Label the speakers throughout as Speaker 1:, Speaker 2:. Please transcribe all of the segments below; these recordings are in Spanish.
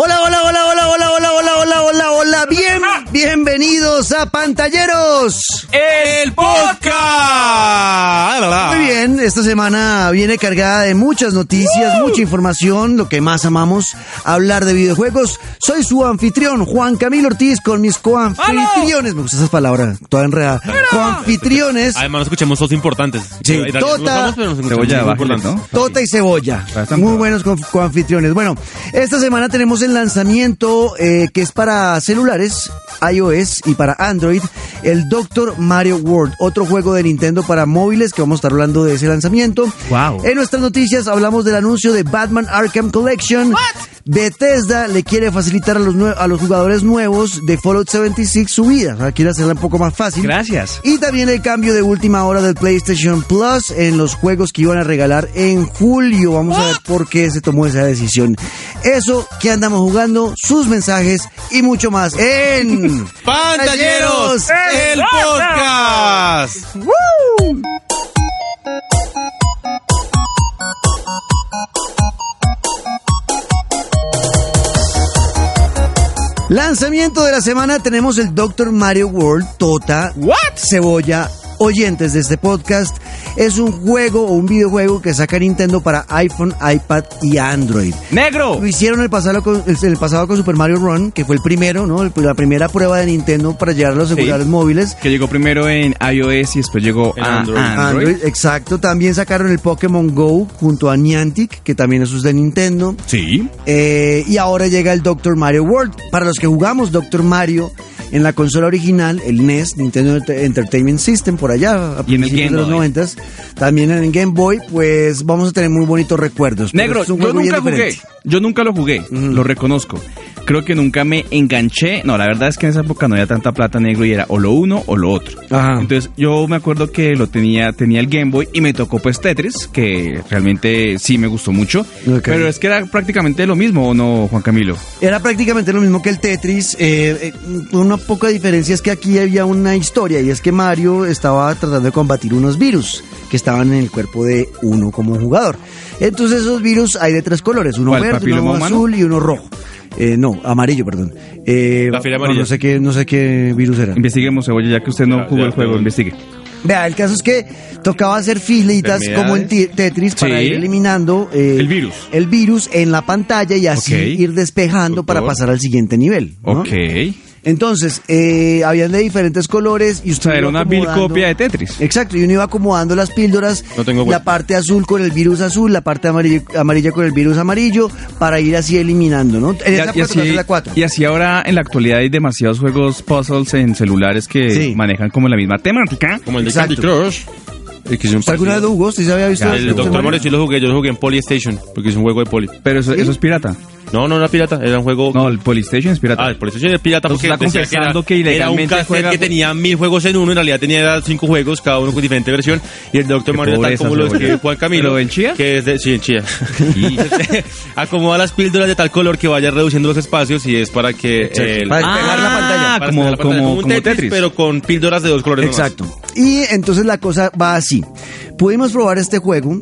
Speaker 1: Hola, hola, hola, Bien, bienvenidos a Pantalleros.
Speaker 2: El podcast.
Speaker 1: Muy bien, esta semana viene cargada de muchas noticias, mucha información, lo que más amamos, hablar de videojuegos. Soy su anfitrión, Juan Camilo Ortiz, con mis coanfitriones. Me gustan esas palabras, toda enredada. Coanfitriones.
Speaker 2: Además, nos escuchamos dos importantes.
Speaker 1: Sí, Tota.
Speaker 3: Cebolla
Speaker 2: dos
Speaker 3: bájale,
Speaker 2: importantes.
Speaker 3: ¿no?
Speaker 1: Tota y cebolla.
Speaker 3: Bastante
Speaker 1: Muy
Speaker 3: bueno.
Speaker 1: buenos co- coanfitriones. Bueno, esta semana tenemos el lanzamiento eh, que es para celulares, iOS y para Android, el Doctor Mario World, otro juego de Nintendo para móviles que vamos a estar hablando de ese lanzamiento.
Speaker 3: Wow.
Speaker 1: En nuestras noticias hablamos del anuncio de Batman Arkham Collection. Bethesda le quiere facilitar a los, a los jugadores nuevos de Fallout 76 su vida. O sea, quiere hacerla un poco más fácil.
Speaker 3: Gracias.
Speaker 1: Y también el cambio de última hora del PlayStation Plus en los juegos que iban a regalar en julio. Vamos a ver por qué se tomó esa decisión. Eso que andamos jugando, sus mensajes y mucho más en
Speaker 2: ¡Pantalleros! ¡El podcast!
Speaker 1: Lanzamiento de la semana tenemos el Doctor Mario World Tota
Speaker 2: ¿What?
Speaker 1: Cebolla oyentes de este podcast es un juego o un videojuego que saca Nintendo para iPhone, iPad y Android.
Speaker 3: ¡Negro!
Speaker 1: Lo hicieron el pasado con, el, el pasado con Super Mario Run, que fue el primero, ¿no? El- la primera prueba de Nintendo para llegar a los celulares móviles.
Speaker 3: Que llegó primero en iOS y después llegó a
Speaker 2: Android.
Speaker 3: Android.
Speaker 1: Android, exacto. También sacaron el Pokémon Go junto a Niantic, que también eso es de Nintendo.
Speaker 3: Sí.
Speaker 1: Eh, y ahora llega el Doctor Mario World. Para los que jugamos Doctor Mario en la consola original, el NES, Nintendo Ent- Entertainment System, por allá, a
Speaker 3: Y en el
Speaker 1: principios
Speaker 3: Game
Speaker 1: de los
Speaker 3: Boy.
Speaker 1: noventas, también en el Game Boy, pues vamos a tener muy bonitos recuerdos.
Speaker 3: Negro, yo nunca jugué. Yo nunca lo jugué, lo reconozco. Creo que nunca me enganché. No, la verdad es que en esa época no había tanta plata negro y era o lo uno o lo otro.
Speaker 1: Ajá.
Speaker 3: Entonces yo me acuerdo que lo tenía, tenía el Game Boy y me tocó pues Tetris, que realmente sí me gustó mucho.
Speaker 1: Ok.
Speaker 3: Pero es que era prácticamente lo mismo, ¿o no, Juan Camilo?
Speaker 1: Era prácticamente lo mismo que el Tetris. eh, eh, una poca diferencia es que aquí había una historia y es que Mario estaba tratando de combatir unos virus que estaban en el cuerpo de uno como jugador. Entonces esos virus hay de tres colores, uno
Speaker 3: ¿Cuál,
Speaker 1: verde, uno
Speaker 3: humano?
Speaker 1: azul y uno rojo. Eh, no, amarillo, perdón. Eh,
Speaker 2: La fila
Speaker 1: no,
Speaker 2: amarilla.
Speaker 1: No, sé qué, no sé qué virus era.
Speaker 3: Investiguemos, Cebolla, ya que usted no
Speaker 2: Ya,
Speaker 3: jugó
Speaker 2: ya,
Speaker 3: el juego, investigue.
Speaker 1: Vea, el caso es que tocaba hacer filitas como en Tetris para
Speaker 3: Sí.
Speaker 1: ir eliminando eh,
Speaker 3: El virus.
Speaker 1: el virus en la pantalla y así ir despejando para pasar al siguiente nivel. ¿no?
Speaker 3: Ok.
Speaker 1: Entonces, eh, habían de diferentes colores y
Speaker 3: O
Speaker 1: usted
Speaker 3: sea, era una vil copia de Tetris.
Speaker 1: Exacto, y uno iba acomodando las píldoras,
Speaker 2: No tengo
Speaker 1: la parte azul con el virus azul, la parte amarilla, amarilla con el virus amarillo, para ir así eliminando, ¿no? En
Speaker 3: Y,
Speaker 1: esa
Speaker 3: y
Speaker 1: parte
Speaker 3: así,
Speaker 1: la 4.
Speaker 3: y así ahora en la actualidad hay demasiados juegos puzzles en celulares que
Speaker 1: Sí.
Speaker 3: manejan como la misma temática.
Speaker 2: Como el de. Candy Crush. el que es un
Speaker 1: ¿Usted alguna vez lo jugó? ¿Usted se había visto?
Speaker 3: Ya,
Speaker 2: El Doctor
Speaker 1: Mario?
Speaker 2: Mario sí lo jugué, yo lo jugué en Polystation, porque es un juego de Poli.
Speaker 3: Pero eso,
Speaker 1: ¿Sí?
Speaker 3: eso es pirata.
Speaker 2: No, no era pirata, era un juego...
Speaker 3: No, el Polystation es pirata.
Speaker 2: Ah, el PlayStation era pirata
Speaker 3: Entonces
Speaker 2: porque
Speaker 3: está
Speaker 2: decía que era,
Speaker 3: confesando que
Speaker 2: era un cassette
Speaker 3: juega-
Speaker 2: que tenía mil juegos en uno, en realidad tenía cinco juegos, cada uno con diferente versión, y el Doctor
Speaker 3: Qué
Speaker 2: Mario tal como lo escribe Juan Camilo.
Speaker 3: ¿Pero en chía?
Speaker 2: Que es de, sí, en chía. Y acomoda las píldoras de tal color que vaya reduciendo los espacios y es para que...
Speaker 1: Para la pantalla.
Speaker 3: Ah,
Speaker 2: para
Speaker 3: como,
Speaker 2: la pantalla,
Speaker 3: como,
Speaker 2: un
Speaker 3: como
Speaker 2: Tetris,
Speaker 3: Tetris.
Speaker 2: pero con píldoras de dos colores nomás.
Speaker 1: Exacto. Y entonces la cosa va así. Pudimos probar este juego.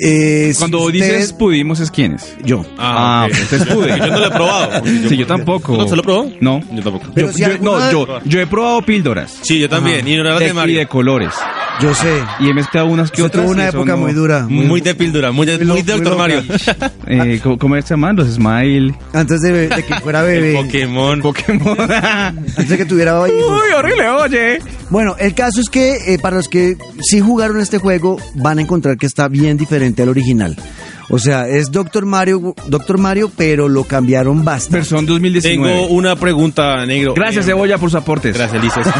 Speaker 1: Eh, si
Speaker 3: Cuando
Speaker 1: usted-
Speaker 3: dices pudimos es quiénes.
Speaker 1: Yo.
Speaker 2: Ah, ok.
Speaker 3: ok, entonces pude.
Speaker 2: Yo no lo he probado.
Speaker 3: Sí, yo tampoco.
Speaker 2: ¿Tú no se lo probó?
Speaker 3: No.
Speaker 2: Yo tampoco.
Speaker 1: Pero
Speaker 3: Yo,
Speaker 1: si
Speaker 3: yo-
Speaker 1: alguna-
Speaker 3: no, yo, yo he probado píldoras.
Speaker 2: Sí, yo también. Y no era
Speaker 3: de,
Speaker 2: de
Speaker 3: y
Speaker 2: Mario.
Speaker 3: de colores.
Speaker 1: Yo sé.
Speaker 3: Y he mezclado unas que
Speaker 1: Usted
Speaker 3: otras.
Speaker 1: tuvo una época
Speaker 3: no-
Speaker 1: muy dura.
Speaker 2: Muy de píldora, muy de,
Speaker 1: Muy
Speaker 2: de Doctor Mario.
Speaker 3: Eh, ¿cómo, se llaman? Los Smile.
Speaker 1: Antes de, de que fuera bebé.
Speaker 2: Pokémon.
Speaker 3: Pokémon.
Speaker 1: Antes de que tuviera hijos.
Speaker 3: Uy, horrible, oye.
Speaker 1: Bueno, el caso es que eh, para los que sí jugaron este juego van a encontrar que está bien diferente al original. O sea, es Doctor Mario, Doctor Mario, pero lo cambiaron bastante.
Speaker 3: Versión 2019.
Speaker 2: Tengo una pregunta, negro.
Speaker 3: Gracias,
Speaker 2: Eh,
Speaker 3: Cebolla, por sus aportes.
Speaker 2: Gracias, Lisa. Sí,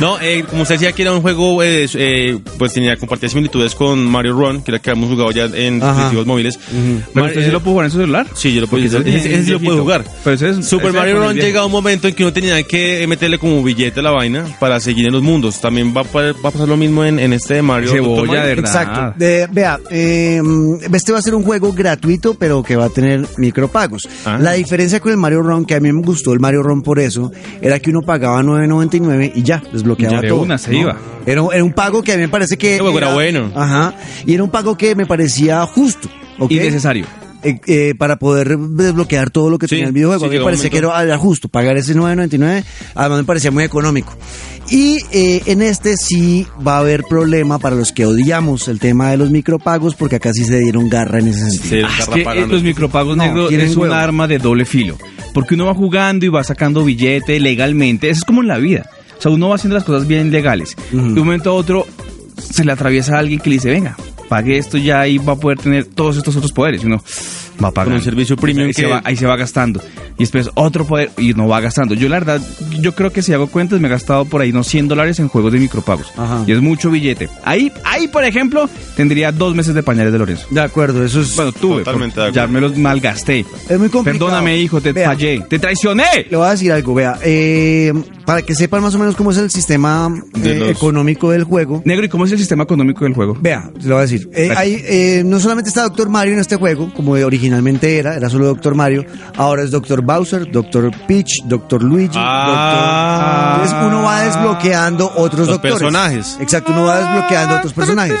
Speaker 2: no, eh, como usted decía que era un juego, eh, eh, pues tenía compartía similitudes con Mario Run, que era que hemos jugado ya en
Speaker 1: Ajá.
Speaker 2: dispositivos móviles.
Speaker 3: ¿Pero
Speaker 2: Mar-
Speaker 3: usted sí
Speaker 2: eh,
Speaker 3: lo pudo jugar en su celular?
Speaker 2: Sí, yo lo puedo ese,
Speaker 3: ese-
Speaker 2: ese- sí lo puedo jugar.
Speaker 3: Pero ese es-
Speaker 2: Super
Speaker 3: ese
Speaker 2: Mario Run llega a un momento en que uno tenía que meterle como billete a la vaina para seguir en los mundos. También va a, pa- va a pasar lo mismo en, en este de Mario.
Speaker 3: Cebolla.
Speaker 2: Mario.
Speaker 3: de verdad.
Speaker 1: Exacto. De- vea, eh, este va a ser un juego gratuito, pero que va a tener micropagos.
Speaker 2: Ah.
Speaker 1: La diferencia con el Mario Run, que a mí me gustó el Mario Run por eso, era que uno pagaba 9.99 y ya, desbloqueaba
Speaker 3: Ya de
Speaker 1: todo.
Speaker 3: una se
Speaker 1: ¿no?
Speaker 3: iba.
Speaker 1: Era, un- era un pago que a mí me parece que...
Speaker 2: Juego era bueno.
Speaker 1: Ajá. Y era un pago que me parecía justo. ¿ok?
Speaker 3: Innecesario.
Speaker 1: Eh, eh, para poder desbloquear todo lo que
Speaker 2: Sí,
Speaker 1: tenía el videojuego.
Speaker 2: sí,
Speaker 1: a mí me parecía que era, justo pagar ese 9.99, además me parecía muy económico. Y eh, en este sí va a haber problema para los que odiamos el tema de los micropagos, porque acá sí se dieron garra en ese sentido.
Speaker 2: Sí,
Speaker 3: Ah, es
Speaker 2: garra
Speaker 3: que eh, los micropagos
Speaker 1: No,
Speaker 3: negros es un
Speaker 1: huevo.
Speaker 3: arma de doble filo. Porque uno va jugando y va sacando billete legalmente. Eso es como en la vida. O sea, uno va haciendo las cosas bien legales. De un momento a otro se le atraviesa a alguien que le dice, venga, pague esto ya y va a poder tener todos estos otros poderes. Y uno va a pagar.
Speaker 2: un servicio premium
Speaker 3: ahí, se
Speaker 2: que-
Speaker 3: va, ahí se va gastando. Y después otro poder y no va gastando. Yo la verdad, yo creo que si hago cuentas me he gastado por ahí unos 100 dólares en juegos de micropagos.
Speaker 1: Ajá.
Speaker 3: Y es mucho billete. Ahí, ahí por ejemplo, tendría dos meses de pañales de Lorenzo.
Speaker 1: De acuerdo, eso es,
Speaker 3: Bueno, tuve,
Speaker 2: Totalmente de
Speaker 3: ya me los malgasté.
Speaker 1: es muy complicado.
Speaker 3: Perdóname, hijo, te
Speaker 1: Vea,
Speaker 3: fallé, te traicioné.
Speaker 1: Le voy a decir algo, vea, eh, para que sepan más o menos cómo es el sistema
Speaker 2: De
Speaker 1: eh,
Speaker 2: los-
Speaker 1: económico del juego.
Speaker 3: Negro, ¿y cómo es el sistema económico del juego?
Speaker 1: Vea, se lo voy a decir. Eh, hay, eh, no solamente está Doctor Mario en este juego, como originalmente era, era solo Doctor Mario, ahora es Doctor Bowser, Doctor Peach, Doctor Luigi,
Speaker 2: Ah.
Speaker 1: Doctor... Entonces uno va desbloqueando otros
Speaker 2: Los
Speaker 1: doctores.
Speaker 2: personajes.
Speaker 1: Exacto, uno va desbloqueando otros personajes.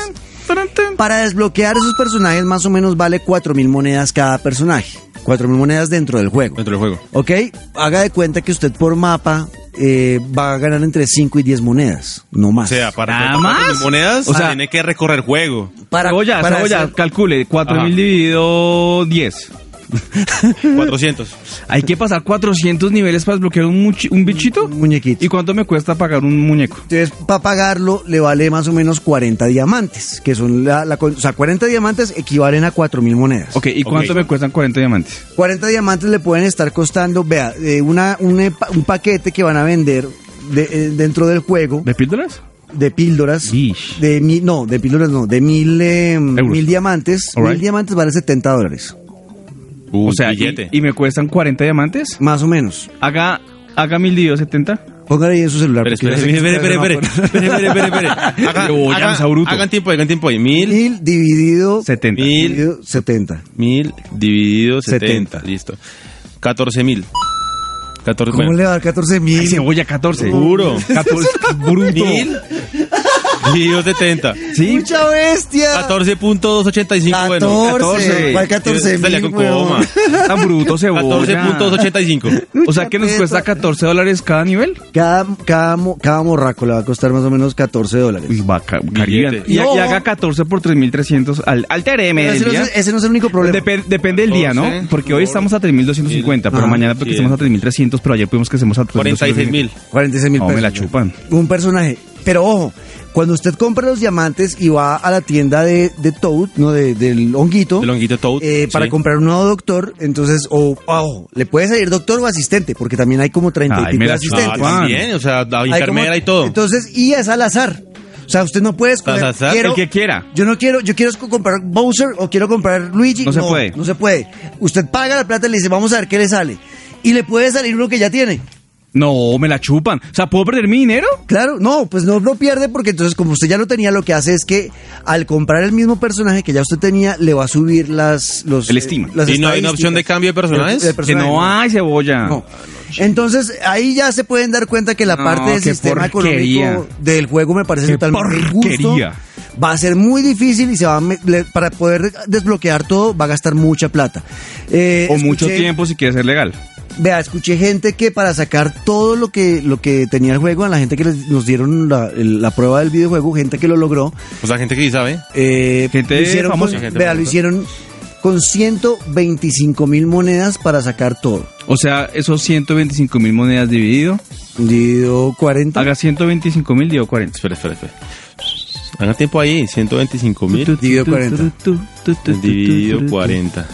Speaker 1: Para desbloquear esos personajes más o menos vale 4.000 monedas cada personaje. 4.000 monedas dentro del juego.
Speaker 2: Dentro del juego.
Speaker 1: ¿Ok? Haga de cuenta que usted por mapa eh, va a ganar entre 5 y 10 monedas, no
Speaker 2: O
Speaker 1: más.
Speaker 2: sea, para
Speaker 3: ¿Nada más?
Speaker 2: mil monedas,
Speaker 3: O sea-
Speaker 2: tiene que recorrer juego.
Speaker 1: para,
Speaker 3: cebolla,
Speaker 1: para
Speaker 3: cebolla,
Speaker 1: hacer-
Speaker 3: calcule, 4000
Speaker 2: Ajá.
Speaker 3: dividido 10.
Speaker 2: 400.
Speaker 3: Hay que pasar 400 niveles para desbloquear un, un bichito.
Speaker 1: Un muñequito.
Speaker 3: ¿Y cuánto me cuesta pagar un muñeco?
Speaker 1: Entonces, para pagarlo le vale más o menos 40 diamantes, que son la, o sea, 40 diamantes equivalen a 4.000 monedas.
Speaker 3: Ok, ¿y cuánto
Speaker 2: Ok.
Speaker 3: me cuestan 40 diamantes?
Speaker 1: 40 diamantes le pueden estar costando, vea, eh, una, un, paquete que van a vender de- eh, dentro del juego
Speaker 3: ¿De píldoras?
Speaker 1: de píldoras. De mil, no, de píldoras no, de mil, eh,
Speaker 3: Euros.
Speaker 1: mil diamantes.
Speaker 3: Alright.
Speaker 1: Mil diamantes vale 70 dólares,
Speaker 3: O sea, y,
Speaker 2: billete.
Speaker 3: y me cuestan 40 diamantes.
Speaker 1: más o menos.
Speaker 3: Haga, haga mil dividido 70.
Speaker 1: Póngale ahí en su celular.
Speaker 2: Espere,
Speaker 1: porque
Speaker 2: espere, espere, espere, espere, espere, espere, espere. Hagan tiempo, hagan tiempo ahí. Mil,
Speaker 1: Mil dividido
Speaker 3: 70.
Speaker 2: Mil.
Speaker 1: dividido 70.
Speaker 2: mil dividido 70.
Speaker 1: 70.
Speaker 2: Listo. 14 mil. 14
Speaker 1: ¿Cómo le va a dar 14 mil?
Speaker 3: Cebolla 14.
Speaker 2: Puro.
Speaker 3: 14. Bruto.
Speaker 2: Mil dividido 70.
Speaker 3: Sí.
Speaker 1: ¡Mucha bestia!
Speaker 2: 14.285. Bueno,
Speaker 1: 14. ¿Cuál 14
Speaker 2: Salía con coma.
Speaker 3: Tan bruto cebolla.
Speaker 2: 14.285.
Speaker 3: O sea que nos cuesta 14 dólares cada nivel.
Speaker 1: Cada, cada, cada morraco le va a costar más o menos 14 dólares.
Speaker 3: Uy, va, ca- Caribe. Y,
Speaker 1: No.
Speaker 3: y haga 14 por 3.300 al, al TRM
Speaker 1: ese, no
Speaker 3: día.
Speaker 1: es, ese no es el único problema.
Speaker 3: Depe- depende del día, ¿no?
Speaker 2: 14
Speaker 3: Porque hoy estamos a 3.250, pero
Speaker 1: Ajá.
Speaker 3: mañana porque
Speaker 2: Bien.
Speaker 3: estamos a 3.300, pero ayer pudimos que estemos a
Speaker 2: 46 mil.
Speaker 1: 46 mil
Speaker 3: No,
Speaker 1: pesos.
Speaker 3: me la chupan.
Speaker 1: Un personaje. Pero ojo, cuando usted compra los diamantes y va a la tienda de, de Toad, ¿no? De- del honguito.
Speaker 2: Del honguito Toad,
Speaker 1: eh, para
Speaker 2: sí.
Speaker 1: comprar un nuevo doctor, entonces, o, ojo, le puede salir doctor o asistente, porque también hay como 30
Speaker 3: Ay,
Speaker 1: y pico de
Speaker 2: Ah,
Speaker 1: asistentes.
Speaker 3: chupan.
Speaker 2: también, o sea,
Speaker 1: Hay
Speaker 2: enfermera
Speaker 1: como-
Speaker 2: y todo.
Speaker 1: Entonces, y es al azar. O sea, usted no puede escoger.
Speaker 2: ¿Al azar?
Speaker 1: quiero-
Speaker 3: El que quiera.
Speaker 1: Yo no quiero, yo quiero comprar Bowser o quiero comprar Luigi.
Speaker 3: No se puede.
Speaker 1: No se puede. Usted paga la plata y le dice, vamos a ver qué le sale. Y le puede salir uno que ya tiene.
Speaker 3: No, me la chupan. O sea, ¿puedo perder mi dinero?
Speaker 1: Claro, no, pues no lo pierde porque entonces como usted ya lo tenía, lo que hace es que al comprar el mismo personaje que ya usted tenía, le va a subir las... Los,
Speaker 3: El estima.
Speaker 1: las
Speaker 2: ¿Y no hay una opción de cambio de personajes?
Speaker 3: Que no hay cebolla.
Speaker 1: No. Entonces, ahí ya se pueden dar cuenta que la
Speaker 3: No,
Speaker 1: parte del sistema
Speaker 3: porquería.
Speaker 1: económico del juego me parece totalmente injusto. Va a ser muy difícil y se va a para poder desbloquear todo va a gastar mucha plata. Eh,
Speaker 3: O mucho tiempo si quiere ser legal.
Speaker 1: Vea, escuché gente que para sacar todo lo que lo que tenía el juego, a la gente que les- nos dieron la, la prueba del videojuego, gente que lo logró,
Speaker 2: O sea, gente que sí sabe.
Speaker 1: eh,
Speaker 3: Gente
Speaker 1: lo hicieron
Speaker 3: famosa.
Speaker 1: con,
Speaker 2: Gente
Speaker 1: vea, lo hicieron con 125 mil monedas para sacar todo.
Speaker 3: O sea, esos 125 mil monedas dividido.
Speaker 1: Dividido 40.
Speaker 3: Haga 125 mil, dividido 40.
Speaker 2: Espera, espera, espera. Hagan tiempo ahí, 125 mil
Speaker 1: Dividido 40.
Speaker 2: dividido 40.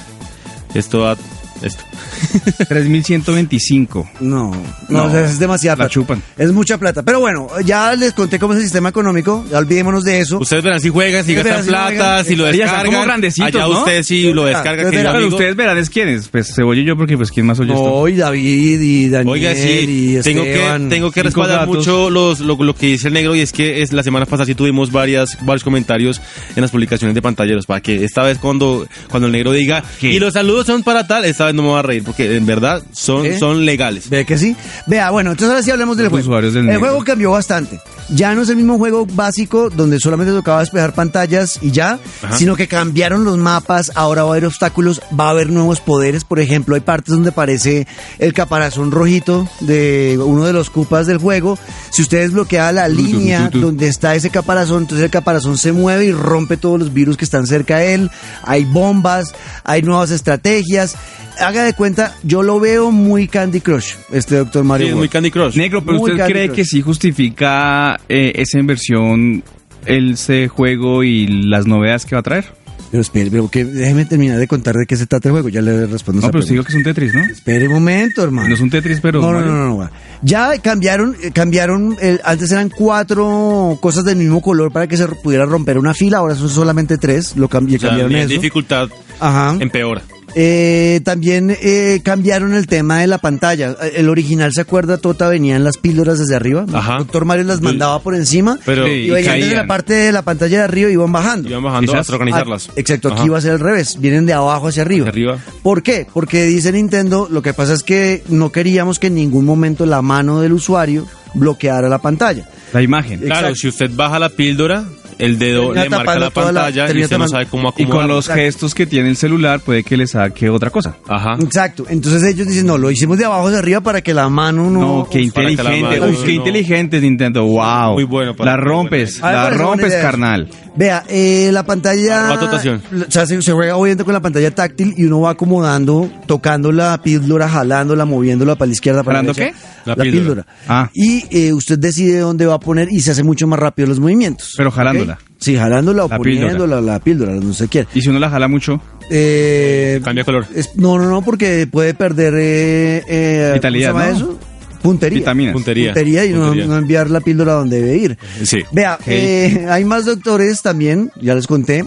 Speaker 2: Esto va... Esto.
Speaker 3: 3125.
Speaker 1: No, no,
Speaker 3: No,
Speaker 1: o sea, es demasiada
Speaker 3: la
Speaker 1: plata.
Speaker 3: chupan.
Speaker 1: Es mucha plata. Pero bueno, ya les conté cómo es el sistema económico. Ya olvidémonos de eso.
Speaker 2: Ustedes verán si juegan, si
Speaker 1: Ustedes
Speaker 2: gastan plata,
Speaker 1: juegan.
Speaker 2: si lo descargan.
Speaker 3: como grandecitos,
Speaker 2: Allá
Speaker 3: ¿no?
Speaker 2: usted si lo descarga,
Speaker 1: entonces
Speaker 2: querido
Speaker 1: verán,
Speaker 3: Pero
Speaker 2: amigo.
Speaker 3: ustedes verán es quiénes. Pues Cebolla y yo, porque pues quién más oye esto.
Speaker 1: No, y David y Daniel
Speaker 2: Oiga, sí,
Speaker 1: y
Speaker 2: tengo que, tengo que respaldar mucho los, lo, lo que dice el negro y es que es la semana pasada sí tuvimos varias, varios comentarios en las publicaciones de pantalleros para que esta vez cuando, cuando el negro diga
Speaker 3: ¿Qué?
Speaker 2: y los saludos son para tal, esta vez no me voy a reír porque que en verdad son,
Speaker 1: ¿Eh?
Speaker 2: son legales.
Speaker 1: ¿Ve que sí? Vea, bueno, entonces ahora sí hablemos del
Speaker 3: Los
Speaker 1: juego.
Speaker 3: usuarios del
Speaker 1: el
Speaker 3: negro.
Speaker 1: juego cambió bastante. Ya no es el mismo juego básico donde solamente tocaba despejar pantallas y ya,
Speaker 2: Ajá.
Speaker 1: sino que cambiaron los mapas, ahora va a haber obstáculos, va a haber nuevos poderes, por ejemplo, hay partes donde aparece el caparazón rojito de uno de los cupas del juego. Si usted desbloquea la línea donde está ese caparazón, entonces el caparazón se mueve y rompe todos los virus que están cerca de él. Hay bombas, hay nuevas estrategias. Haga de cuenta, yo lo veo muy Candy Crush, este Doctor
Speaker 2: Sí,
Speaker 1: Mario.
Speaker 2: es muy. Candy Crush.
Speaker 3: Negro, pero
Speaker 1: Muy
Speaker 3: ¿usted
Speaker 1: Candy
Speaker 3: cree
Speaker 1: Crush.
Speaker 3: que sí justifica eh, esa inversión, ese juego y las novedades que va a traer?
Speaker 1: Pero espere, pero que déjeme terminar de contar de qué se trata el juego, ya le respondo
Speaker 3: No,
Speaker 1: esa
Speaker 3: pero usted digo
Speaker 1: pregunta.
Speaker 3: que es un Tetris, ¿no?
Speaker 1: Espere un momento, hermano.
Speaker 3: No es un Tetris, pero...
Speaker 1: No, no,
Speaker 3: Mario.
Speaker 1: no, no, no. Ya cambiaron, eh, cambiaron, antes eran cuatro cosas del mismo color para que se pudiera romper una fila, ahora son solamente tres, lo cambi-
Speaker 2: O sea,
Speaker 1: cambiaron eso.
Speaker 2: dificultad
Speaker 1: Ajá.
Speaker 2: empeora.
Speaker 1: Eh, también eh, cambiaron el tema de la pantalla. Eh, El original, ¿se acuerda? Tota venía en las píldoras desde arriba.
Speaker 2: Ajá.
Speaker 1: Doctor Mario las mandaba por encima.
Speaker 2: Pero
Speaker 3: Sí,
Speaker 1: y venían desde la parte de la pantalla de arriba y iban bajando.
Speaker 2: iban bajando hasta organizarlas.
Speaker 1: Ah, exacto, aquí
Speaker 2: Ajá.
Speaker 1: va a ser al revés. Vienen de abajo hacia arriba.
Speaker 2: Hacia arriba.
Speaker 1: ¿Por qué? Porque dice Nintendo, lo que pasa es que no queríamos que en ningún momento la mano del usuario bloqueara la pantalla.
Speaker 3: La imagen.
Speaker 2: Claro,
Speaker 1: Exacto.
Speaker 2: si usted baja la píldora, el dedo
Speaker 1: Termina
Speaker 2: le marca la pantalla y usted no sabe cómo
Speaker 3: Y
Speaker 2: acomodarlo.
Speaker 3: con los
Speaker 1: Exacto.
Speaker 3: gestos que tiene el celular puede que le saque otra cosa.
Speaker 2: Ajá.
Speaker 1: Exacto. Entonces ellos dicen, no, lo hicimos de abajo hacia arriba para que la mano no...
Speaker 3: No, qué inteligente. Uy, qué
Speaker 2: no-
Speaker 3: inteligente es Nintendo. Wow.
Speaker 2: Muy bueno para-
Speaker 3: La rompes,
Speaker 1: A mí me
Speaker 3: la rompes, carnal.
Speaker 1: Vea, eh, la pantalla...
Speaker 2: Arma dotación.
Speaker 1: O sea, se, se juega obviamente con la pantalla táctil y uno va acomodando, tocando la píldora, jalándola, moviéndola para la izquierda, para la
Speaker 3: ¿Jalando
Speaker 1: derecha.
Speaker 2: qué?
Speaker 1: La,
Speaker 2: La
Speaker 1: píldora.
Speaker 2: píldora.
Speaker 3: Ah.
Speaker 1: Y eh, usted decide dónde va a poner y se hace mucho más rápido los movimientos.
Speaker 3: Pero
Speaker 1: ¿ok?
Speaker 3: Jalándola.
Speaker 1: Sí, jalándola o
Speaker 3: La
Speaker 1: poniéndola, la píldora, no sé quién.
Speaker 3: Y si uno la jala mucho,
Speaker 1: Eh,
Speaker 2: Cambia color.
Speaker 1: es- no, no, no, porque puede perder... Eh, eh,
Speaker 3: Vitalidad,
Speaker 1: ¿cómo se llama
Speaker 3: ¿no?
Speaker 1: eso? Puntería.
Speaker 3: vitaminas.
Speaker 2: Puntería.
Speaker 1: Puntería y no,
Speaker 2: Puntería.
Speaker 1: no enviar la píldora donde debe ir.
Speaker 2: Sí.
Speaker 1: Vea, eh, hay más doctores también, ya les conté.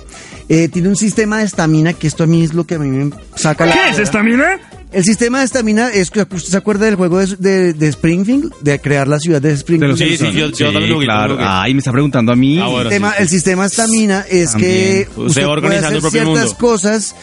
Speaker 1: Eh, tiene un sistema de estamina, que esto a mí es lo que a mí me saca la...
Speaker 3: ¿Qué es estamina?
Speaker 1: El sistema de estamina es que usted se acuerda del juego de, de- de Springfield, de crear la ciudad de Springfield.
Speaker 2: Sí, sí, yo- yo también lo vi,
Speaker 3: claro. Ay, me está preguntando a mí.
Speaker 2: Ah, bueno.
Speaker 1: el, tema,
Speaker 2: sí, sí.
Speaker 1: el sistema estamina es que usted
Speaker 2: va
Speaker 1: puede hacer ciertas
Speaker 2: mundo.
Speaker 1: cosas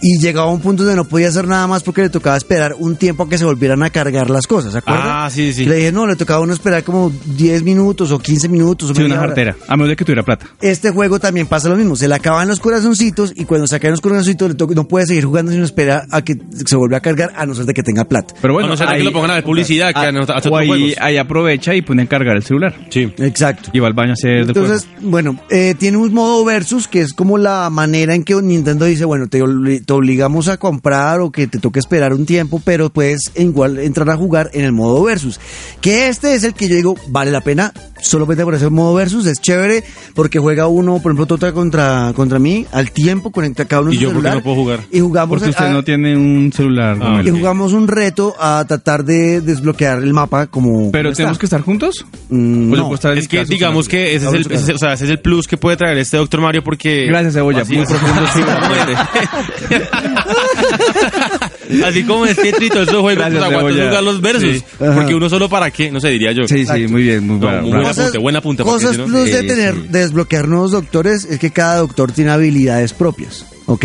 Speaker 1: y llegaba a un punto donde no podía hacer nada más porque le tocaba esperar un tiempo a que se volvieran a cargar las cosas, ¿se acuerda?
Speaker 2: Ah, sí, sí.
Speaker 1: Que Le dije, no, le tocaba a uno esperar como 10 minutos o 15 minutos o
Speaker 3: Sí, una
Speaker 1: hora.
Speaker 3: jartera. A menos de que tuviera plata.
Speaker 1: Este juego también pasa lo mismo, se le acaban los corazoncitos y cuando se acaban los corazoncitos le to- no puede seguir jugando sino espera a que se vuelva a cargar a no ser de que tenga plata.
Speaker 3: Pero bueno,
Speaker 2: a no ser de que
Speaker 3: ahí-
Speaker 2: lo pongan a ver publicidad, que
Speaker 3: Ah,
Speaker 2: a, a,
Speaker 3: o
Speaker 2: otros
Speaker 3: ahí, ahí aprovecha y pone a cargar el celular.
Speaker 2: Sí.
Speaker 1: Exacto.
Speaker 3: Y va al baño a hacer del
Speaker 1: Entonces, bueno, eh, tiene un modo versus que es como la manera en que Nintendo dice, bueno, te, te obligamos a comprar o que te toque esperar un tiempo, pero puedes igual entrar a jugar en el modo versus. Que este es el que yo digo, vale la pena, solamente por ese modo versus, es chévere, porque juega uno, por ejemplo, Tota contra, contra mí, al tiempo, conecta cada uno
Speaker 2: ¿Y
Speaker 1: su
Speaker 2: yo por qué
Speaker 1: celular,
Speaker 2: no puedo jugar?
Speaker 1: Y jugamos
Speaker 3: Porque usted
Speaker 1: a-
Speaker 3: no tiene un celular.
Speaker 2: Ah,
Speaker 1: y jugamos un reto a tratar de desbloquear el mapa como...
Speaker 3: Pero tenemos
Speaker 1: está.
Speaker 3: que estar juntos.
Speaker 1: Mm,
Speaker 3: ¿O le
Speaker 1: no.
Speaker 3: estar
Speaker 2: Es que digamos que ese es, el, ese- o sea, ese es el plus que puede traer este Doctor Mario porque...
Speaker 3: Gracias, Cebolla.
Speaker 2: Así
Speaker 3: Muy profundo, sí,
Speaker 2: Así como es que todos esos juegos,
Speaker 3: Gracias,
Speaker 2: pues
Speaker 3: Cebolla.
Speaker 2: jugar los versus.
Speaker 3: Sí.
Speaker 2: Porque uno solo para qué, no sé, diría yo.
Speaker 3: Sí, sí, muy bien, muy
Speaker 2: No,
Speaker 3: bravo.
Speaker 2: buena apunte, buen apunte, porque
Speaker 1: Cosas
Speaker 2: si no-
Speaker 1: plus de
Speaker 3: Sí,
Speaker 1: tener,
Speaker 3: sí.
Speaker 1: de desbloquear nuevos doctores es que cada doctor tiene habilidades propias, ¿ok?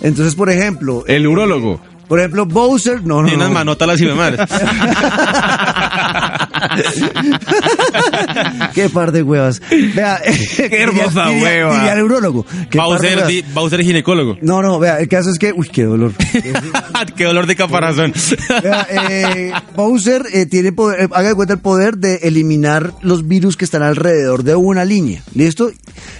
Speaker 1: Entonces, por ejemplo,
Speaker 3: El urólogo.
Speaker 1: por ejemplo, Bowser, no, no,
Speaker 2: Tiene unas
Speaker 1: no.
Speaker 2: manotas las y me madre.
Speaker 1: Qué par de huevas. Vea, qué
Speaker 3: hermosa hueva.
Speaker 1: Diría el urólogo. Qué par de
Speaker 2: Bowser,
Speaker 1: huevas.
Speaker 2: di- Bowser ginecólogo.
Speaker 1: No, no, vea, el caso es que, uy, qué dolor.
Speaker 2: Qué dolor de caparazón.
Speaker 1: Vea, eh, Bowser eh, tiene poder, eh, haga de cuenta el poder de eliminar los virus que están alrededor de una línea. ¿Listo?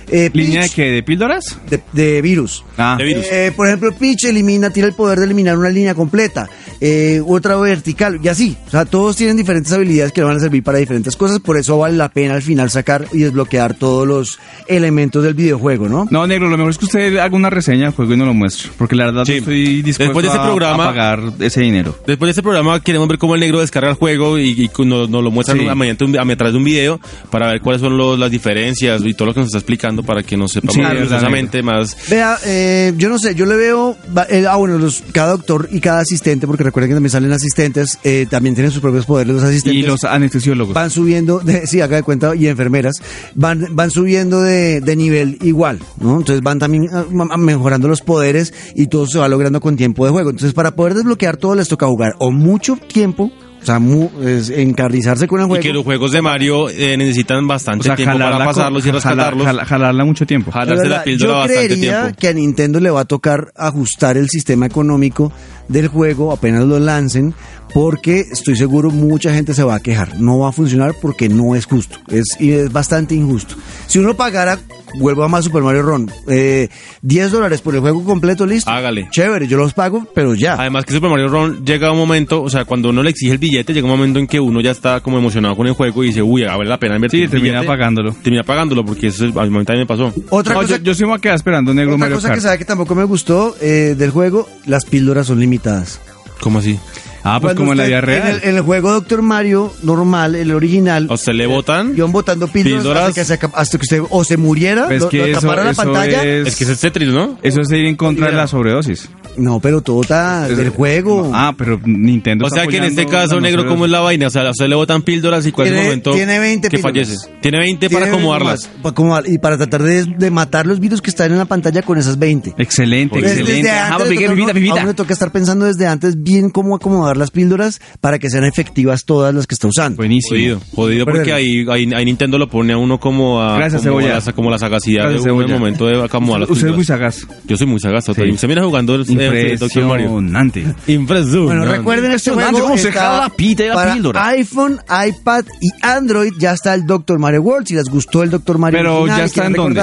Speaker 1: Eh,
Speaker 3: ¿Línea de
Speaker 1: Peach,
Speaker 3: qué? ¿De píldoras?
Speaker 1: de, de virus.
Speaker 3: Ah,
Speaker 2: De virus.
Speaker 1: Eh, por ejemplo, Peach elimina, tiene el poder de eliminar una línea completa, eh, otra vertical, y así. O sea, todos tienen diferentes habilidades que le van a servir para diferentes cosas, por eso vale la pena al final sacar y desbloquear todos los elementos del videojuego, ¿no?
Speaker 3: No, negro, lo mejor es que usted haga una reseña del juego y no lo muestre. Porque la verdad
Speaker 2: Sí.
Speaker 3: no estoy dispuesto
Speaker 2: Después de este
Speaker 3: a-
Speaker 2: programa-
Speaker 3: a pagar ese dinero.
Speaker 2: Después de este programa queremos ver cómo el negro descarga el juego y, y nos, nos lo muestran
Speaker 3: Sí.
Speaker 2: a, mediante un- a través de un video para ver cuáles son los- las diferencias y todo lo que nos está explicando para que nos sepa
Speaker 3: Sí,
Speaker 2: precisamente más.
Speaker 1: Vea, eh, yo no sé, yo le veo, eh, ah bueno, los, cada doctor y cada asistente, porque recuerden que también salen asistentes, eh, también tienen sus propios poderes los asistentes.
Speaker 3: Y los anestesiólogos.
Speaker 1: van subiendo, de, sí, haga de cuenta, y enfermeras, van, van subiendo de, de nivel igual, ¿no? Entonces van también ah, mejorando los poderes y todo se va logrando con tiempo de juego. Entonces para poder desbloquear todo les toca jugar o mucho tiempo, o sea, mu- es encarnizarse con el
Speaker 2: Y
Speaker 1: juego.
Speaker 2: que los juegos de Mario eh, necesitan bastante
Speaker 3: O sea,
Speaker 2: tiempo para pasarlos y rescatarlos.
Speaker 3: jala- jalarla mucho tiempo.
Speaker 2: Jalarse la
Speaker 1: verdad,
Speaker 2: píldora
Speaker 1: yo
Speaker 2: bastante
Speaker 1: creería
Speaker 2: tiempo.
Speaker 1: que a Nintendo le va a tocar ajustar el sistema económico del juego apenas lo lancen, porque estoy seguro mucha gente se va a quejar. No va a funcionar porque no es justo. Es, y es bastante injusto. Si uno pagara, vuelvo a más Super Mario Run, eh, 10 dólares por el juego completo, listo.
Speaker 2: Hágale.
Speaker 1: Chévere, yo los pago, pero ya.
Speaker 2: Además que Super Mario Run llega un momento, o sea, cuando uno le exige el billete, llega un momento en que uno ya está como emocionado con el juego y dice, uy, vale la pena invertir
Speaker 3: Sí,
Speaker 2: el
Speaker 3: termina
Speaker 2: billete".
Speaker 3: pagándolo.
Speaker 2: Termina pagándolo porque eso es- a mí también me pasó.
Speaker 1: Otra
Speaker 3: No,
Speaker 1: cosa,
Speaker 3: yo, yo sí me voy a quedar esperando negro
Speaker 1: otra
Speaker 3: Mario
Speaker 1: cosa
Speaker 3: Kart.
Speaker 1: que sabe que tampoco me gustó eh, del juego, las píldoras son limitadas.
Speaker 2: ¿Cómo así?
Speaker 3: Ah, pues
Speaker 1: Cuando
Speaker 3: como en la
Speaker 1: usted-
Speaker 3: vida real.
Speaker 1: En el, en el juego Doctor Mario normal, el original,
Speaker 2: ¿A usted le botan?
Speaker 1: iban botando píldoras,
Speaker 2: Píldoras.
Speaker 1: Hasta, que se hasta que usted o se muriera,
Speaker 3: Pues
Speaker 1: lo,
Speaker 3: que
Speaker 1: lo
Speaker 3: eso-
Speaker 1: tapara la
Speaker 3: eso
Speaker 1: pantalla.
Speaker 3: es-
Speaker 2: Es que es el Tetris, ¿no?
Speaker 3: Eso es ir en contra de la sobredosis.
Speaker 1: No, pero todo está del juego.
Speaker 3: Ah, pero Nintendo
Speaker 2: O
Speaker 3: está
Speaker 2: sea que en este
Speaker 3: apoyando
Speaker 2: caso,
Speaker 3: la
Speaker 2: negro, ¿cómo es la vaina? O sea, a usted le botan píldoras y cuál es el
Speaker 1: Tiene-
Speaker 2: momento
Speaker 1: tiene 20
Speaker 2: que
Speaker 1: píldoras.
Speaker 2: fallece. Tiene 20
Speaker 1: Tiene
Speaker 2: para acomodarlas.
Speaker 1: más, para acomodar- y para tratar de, de matar los virus que están en la pantalla con esas 20.
Speaker 3: Excelente,
Speaker 2: Pues
Speaker 1: Desde
Speaker 3: excelente.
Speaker 1: antes
Speaker 3: Ah,
Speaker 1: le toca- A uno le toca estar pensando desde antes bien cómo acomodar las píldoras para que sean efectivas todas las que está usando.
Speaker 3: Buenísimo.
Speaker 2: Jodido, jodido porque ahí, ahí, ahí Nintendo lo pone a uno como a
Speaker 3: Gracias,
Speaker 2: como,
Speaker 3: Cebolla.
Speaker 2: a la, como la sagacidad
Speaker 3: Gracias,
Speaker 2: de uno en el momento de acomodar las
Speaker 3: Usted es muy
Speaker 2: píldoras.
Speaker 3: sagaz.
Speaker 2: Yo soy muy sagaz,
Speaker 3: Sí.
Speaker 2: Se viene jugando el, Doctor Mario.
Speaker 3: Impresionante.
Speaker 2: Impresionante.
Speaker 1: Bueno, recuerden este juego
Speaker 3: cómo se jala la pita y la
Speaker 1: para
Speaker 3: píldora.
Speaker 1: iPhone, iPad y Android ya está el Doctor Mario World. Si les gustó el Doctor Mario
Speaker 3: Pero
Speaker 1: original
Speaker 3: ya está en dónde?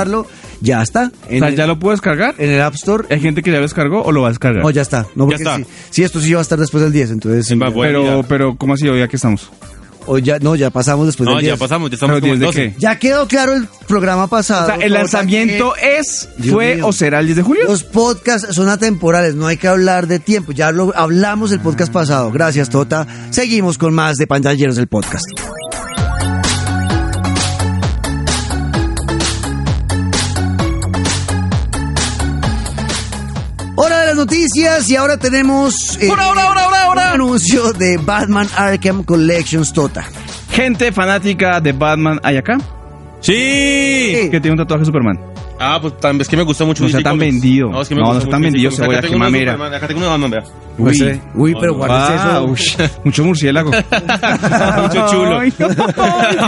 Speaker 1: Ya está.
Speaker 3: O
Speaker 1: En,
Speaker 3: sea,
Speaker 1: el,
Speaker 3: ¿ya lo puedo descargar?
Speaker 1: en el App Store.
Speaker 3: ¿Hay gente que ya lo descargó o lo va a descargar?
Speaker 1: No, ya está. No, porque
Speaker 2: está.
Speaker 1: Sí, sí, esto sí va a estar después del 10, entonces.
Speaker 3: Pero, pero, ¿cómo así? Hoy aquí estamos.
Speaker 1: O ya, no, ya pasamos después
Speaker 2: No,
Speaker 1: del
Speaker 2: ya
Speaker 1: 10.
Speaker 2: pasamos, ya estamos como en
Speaker 3: 10 de
Speaker 2: 12.
Speaker 3: qué?
Speaker 1: Ya quedó claro el programa pasado.
Speaker 3: O sea, el lanzamiento
Speaker 1: que
Speaker 3: es,
Speaker 1: Dios
Speaker 3: fue
Speaker 1: mío.
Speaker 3: o será el 10 de julio.
Speaker 1: Los podcasts son atemporales, no hay que hablar de tiempo. Ya lo hablamos el podcast pasado. Gracias, Tota. Seguimos con más de pantalleros del podcast. Noticias y ahora tenemos eh,
Speaker 3: ¡Hora, hora, hora, hora, hora!
Speaker 1: un anuncio de Batman Arkham Collections Tota.
Speaker 3: Gente fanática de Batman, ¿hay acá?
Speaker 2: ¡Sí!
Speaker 3: Que tiene un tatuaje de Superman.
Speaker 2: Ah, pues tan, es que me gusta mucho
Speaker 3: No sea
Speaker 2: DC
Speaker 3: tan
Speaker 2: Comics.
Speaker 3: vendido.
Speaker 2: No, es que me
Speaker 3: No,
Speaker 2: gusta
Speaker 3: no sea tan
Speaker 2: mucho DC
Speaker 3: vendido,
Speaker 2: Comics.
Speaker 3: cebolla,
Speaker 2: Acá
Speaker 3: qué
Speaker 2: tengo uno de
Speaker 3: mamera.
Speaker 2: Superman, Acá tengo uno de Batman, vea.
Speaker 1: Pues,
Speaker 3: Uy.
Speaker 1: uy, pero guárdese
Speaker 3: Ah,
Speaker 1: eso.
Speaker 3: mucho murciélago.
Speaker 2: Mucho chulo.
Speaker 3: Ay,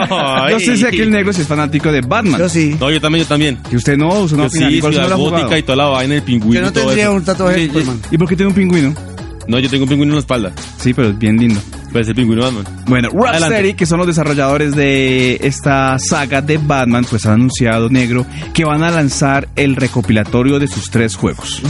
Speaker 2: Ay.
Speaker 3: Yo sé si aquí el negro si es fanático de Batman.
Speaker 1: Yo sí.
Speaker 2: No, yo también, yo también.
Speaker 3: Que usted no, usted no
Speaker 2: Yo
Speaker 3: opina,
Speaker 2: sí,
Speaker 3: Nicole,
Speaker 2: Ciudad
Speaker 3: usted no lo ha
Speaker 2: Gótica
Speaker 3: jugado.
Speaker 2: y toda la vaina, el pingüino
Speaker 1: Yo no
Speaker 2: y todo
Speaker 1: tendría
Speaker 2: eso.
Speaker 1: un tatuaje de
Speaker 3: ¿Y- y-
Speaker 1: Superman.
Speaker 3: ¿Y por qué tiene un pingüino?
Speaker 2: No, yo tengo un pingüino en la espalda.
Speaker 3: Sí, pero es bien lindo.
Speaker 2: Pero es el pingüino Batman.
Speaker 3: Bueno, Rocksteady, que son los desarrolladores de esta saga de Batman, pues han anunciado, negro, que van a lanzar el recopilatorio de sus tres juegos.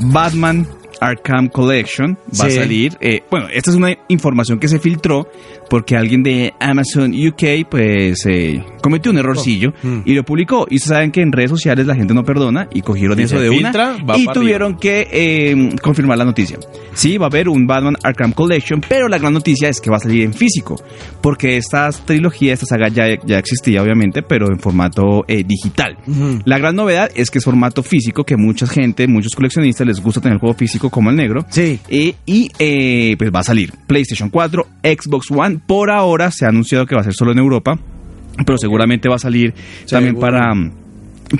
Speaker 3: Batman Arkham Collection va a salir. eh, bueno, esta es una información que se filtró porque alguien de Amazon UK pues eh, cometió un errorcillo
Speaker 1: Oh. Mm.
Speaker 3: y lo publicó. Y ustedes saben que en redes sociales la gente no perdona y cogieron eso de
Speaker 2: filtra,
Speaker 3: una y tuvieron que eh, confirmar la noticia. Sí, va a haber un Batman Arkham Collection, pero la gran noticia es que va a salir en físico porque esta trilogía, esta saga ya, ya existía obviamente, pero en formato eh, digital. La gran novedad es que es formato físico, que mucha gente, muchos coleccionistas les gusta tener el juego físico como el negro.
Speaker 1: Sí.
Speaker 3: Y eh, pues va a salir PlayStation 4, Xbox One. Por ahora se ha anunciado que va a ser solo en Europa, pero seguramente va a salir también para,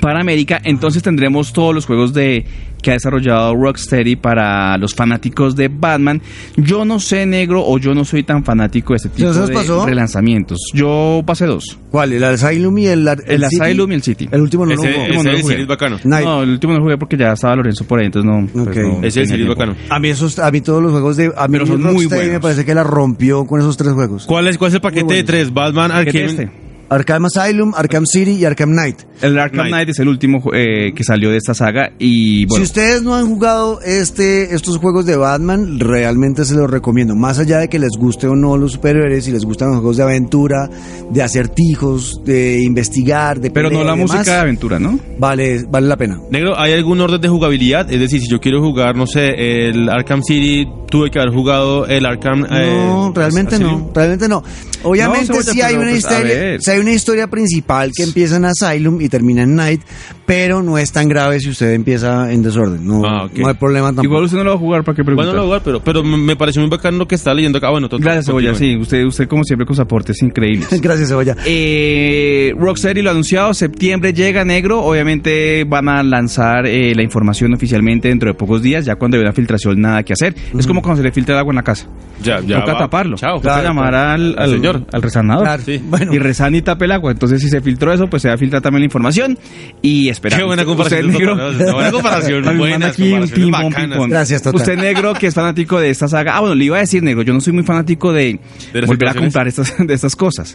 Speaker 3: para América. Entonces tendremos todos los juegos de que ha desarrollado Rocksteady para los fanáticos de Batman. Yo no sé negro o yo no soy tan fanático de este tipo
Speaker 1: ¿Se os
Speaker 3: de
Speaker 1: pasó?
Speaker 3: relanzamientos. Yo pasé dos.
Speaker 1: ¿Cuál? ¿El Asylum y el,
Speaker 3: El,
Speaker 1: City?
Speaker 3: Asylum y el City.
Speaker 1: El último no lo
Speaker 2: Ese,
Speaker 1: jugó.
Speaker 3: último
Speaker 2: ese
Speaker 3: no lo jugué.
Speaker 2: el bacano.
Speaker 1: Night.
Speaker 3: No, el último no lo jugué porque ya estaba Lorenzo por ahí, entonces no. pues no
Speaker 2: Ese es el
Speaker 3: tiempo.
Speaker 2: bacano.
Speaker 1: A mí, esos, a mí todos los juegos de... A mí
Speaker 3: Pero son muy
Speaker 1: Rocksteady me
Speaker 3: buenos.
Speaker 1: parece que la rompió con esos tres juegos.
Speaker 2: ¿Cuál es, cuál es el paquete de tres? Batman,
Speaker 3: ¿Qué es
Speaker 2: Arkham.
Speaker 3: este?
Speaker 1: Arkham Asylum, Arkham City y Arkham Knight.
Speaker 3: El Arkham
Speaker 2: Knight.
Speaker 3: Knight es el último eh, que salió de esta saga y bueno,
Speaker 1: Si ustedes no han jugado este, estos juegos de Batman, realmente se los recomiendo. Más allá de que les guste o no los superhéroes, si les gustan los juegos de aventura, de acertijos, de investigar, de
Speaker 3: pero no la música de aventura, ¿no?
Speaker 1: vale, vale la pena.
Speaker 2: Negro, ¿hay algún orden de jugabilidad? Es decir, si yo quiero jugar, no sé, el Arkham City, tuve que haber jugado el Arkham. eh,
Speaker 1: No, realmente
Speaker 2: Asylum.
Speaker 1: no, realmente no. Obviamente
Speaker 3: No,
Speaker 1: sí hay una
Speaker 3: pues, a
Speaker 1: historia, sí hay una historia principal que empieza en Asylum y termina en Night, pero no es tan grave si usted empieza en desorden. No,
Speaker 2: Ah,
Speaker 1: no hay problema tampoco.
Speaker 3: Igual usted no lo va a jugar, ¿para qué preguntar?
Speaker 2: Bueno, no, igual, pero, pero me pareció muy bacano lo que está leyendo acá. Bueno, todo-
Speaker 3: Gracias, Cebolla, sí. Usted, usted como siempre con sus aportes increíbles.
Speaker 1: Gracias, Cebolla.
Speaker 3: Eh, Rocksteady lo ha anunciado, septiembre llega negro, obviamente van a lanzar eh, la información oficialmente dentro de pocos días, ya cuando hay una filtración nada que hacer. Es como cuando se le filtra el agua en la casa.
Speaker 2: Ya, ya.
Speaker 3: Toca
Speaker 2: va.
Speaker 3: taparlo.
Speaker 2: Chao.
Speaker 3: Toca
Speaker 1: Claro,
Speaker 3: llamar al,
Speaker 2: Al
Speaker 3: al, al rezanador.
Speaker 1: Claro,
Speaker 2: sí.
Speaker 1: Bueno,
Speaker 3: Y rezan y tape el agua. Entonces, si se filtró eso, pues se va a filtrar también la información. Y espera.
Speaker 2: Qué buena
Speaker 3: usted-
Speaker 2: comparación.
Speaker 3: usted negro.
Speaker 2: Buena comparación.
Speaker 3: A mí me manda
Speaker 2: Buenas
Speaker 3: aquí un
Speaker 2: comparaciones
Speaker 3: ping-pong,
Speaker 2: bacanas.
Speaker 3: ping-pong.
Speaker 1: Gracias, Tota.
Speaker 3: Usted negro que es fanático de esta saga. Ah, bueno, le iba a decir negro. Yo no soy muy fanático de,
Speaker 2: ¿De las
Speaker 3: volver a comprar estas, de estas cosas.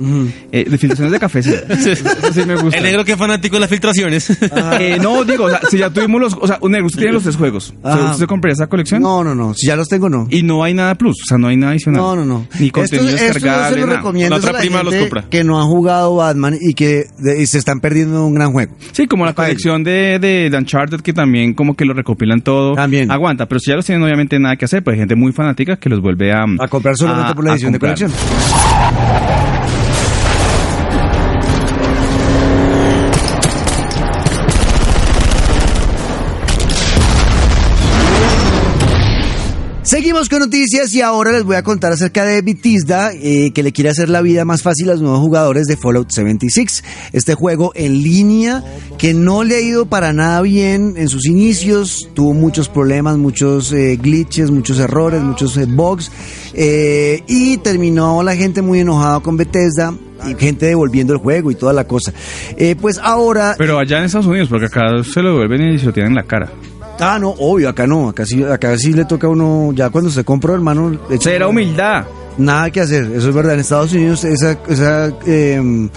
Speaker 3: Eh, de filtraciones de café, sí. Eso sí me gusta.
Speaker 2: El negro que es fanático de las filtraciones.
Speaker 3: Eh, no, digo, o sea, si ya tuvimos los. O sea, un negro, usted tiene los tres juegos. O sea,
Speaker 1: Ajá.
Speaker 3: ¿Usted compraría esa colección?
Speaker 1: no, no, no. Si ya los tengo, no.
Speaker 3: Y no hay nada plus. O sea, no hay nada adicional.
Speaker 1: No, no, no.
Speaker 3: Ni contenido
Speaker 1: Esto- esto yo
Speaker 3: descargable.
Speaker 1: se
Speaker 2: La
Speaker 1: a la
Speaker 2: prima los compra.
Speaker 1: que no ha jugado Batman y que de- y se están perdiendo un gran juego.
Speaker 3: Sí, como la colección de, de, de Uncharted que también como que lo recopilan todo.
Speaker 1: También.
Speaker 3: Aguanta, pero si ya los tienen obviamente nada que hacer, pues hay gente muy fanática que los vuelve a...
Speaker 1: A comprar solamente
Speaker 3: a-
Speaker 1: por la edición de colección. Con noticias y ahora les voy a contar acerca de Bethesda eh, que le quiere hacer la vida más fácil a los nuevos jugadores de Fallout 76. Este juego en línea que no le ha ido para nada bien en sus inicios, tuvo muchos problemas, muchos eh, glitches, muchos errores, muchos eh, bugs eh, y terminó la gente muy enojada con Bethesda y gente devolviendo el juego y toda la cosa. Eh, pues ahora...
Speaker 3: Pero allá en Estados Unidos, porque acá se lo devuelven y se lo tienen en la cara.
Speaker 1: Ah, no, obvio, acá no, acá sí, acá sí le toca a uno, ya cuando se compró, hermano...
Speaker 3: Será humildad.
Speaker 1: Nada que hacer, eso es verdad. En Estados Unidos esa, esa eh,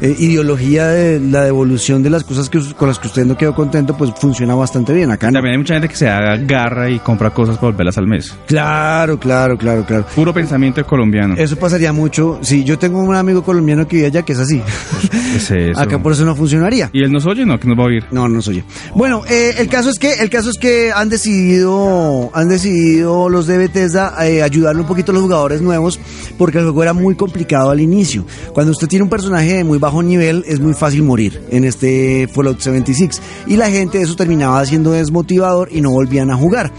Speaker 1: eh, ideología de la devolución de las cosas que, con las que usted no quedó contento, pues funciona bastante bien. Acá no.
Speaker 3: También hay mucha gente que se agarra y compra cosas para volverlas al mes.
Speaker 1: Claro, claro, claro, claro.
Speaker 3: Puro pensamiento colombiano.
Speaker 1: Eso pasaría mucho. Sí, yo tengo un amigo colombiano que vive allá que es así.
Speaker 3: ¿Qué es eso?
Speaker 1: Acá por eso no funcionaría.
Speaker 3: ¿Y él nos oye? No, que nos va a oír.
Speaker 1: No, no soy yo. Bueno, eh, el caso es que el caso es que han decidido han decidido los de Bethesda eh, ayudarle un poquito a los jugadores nuevos porque el juego era muy complicado al inicio. Cuando usted tiene un personaje de muy bajo nivel es muy fácil morir en este Fallout 76 y la gente eso terminaba siendo desmotivador y no volvían a jugar.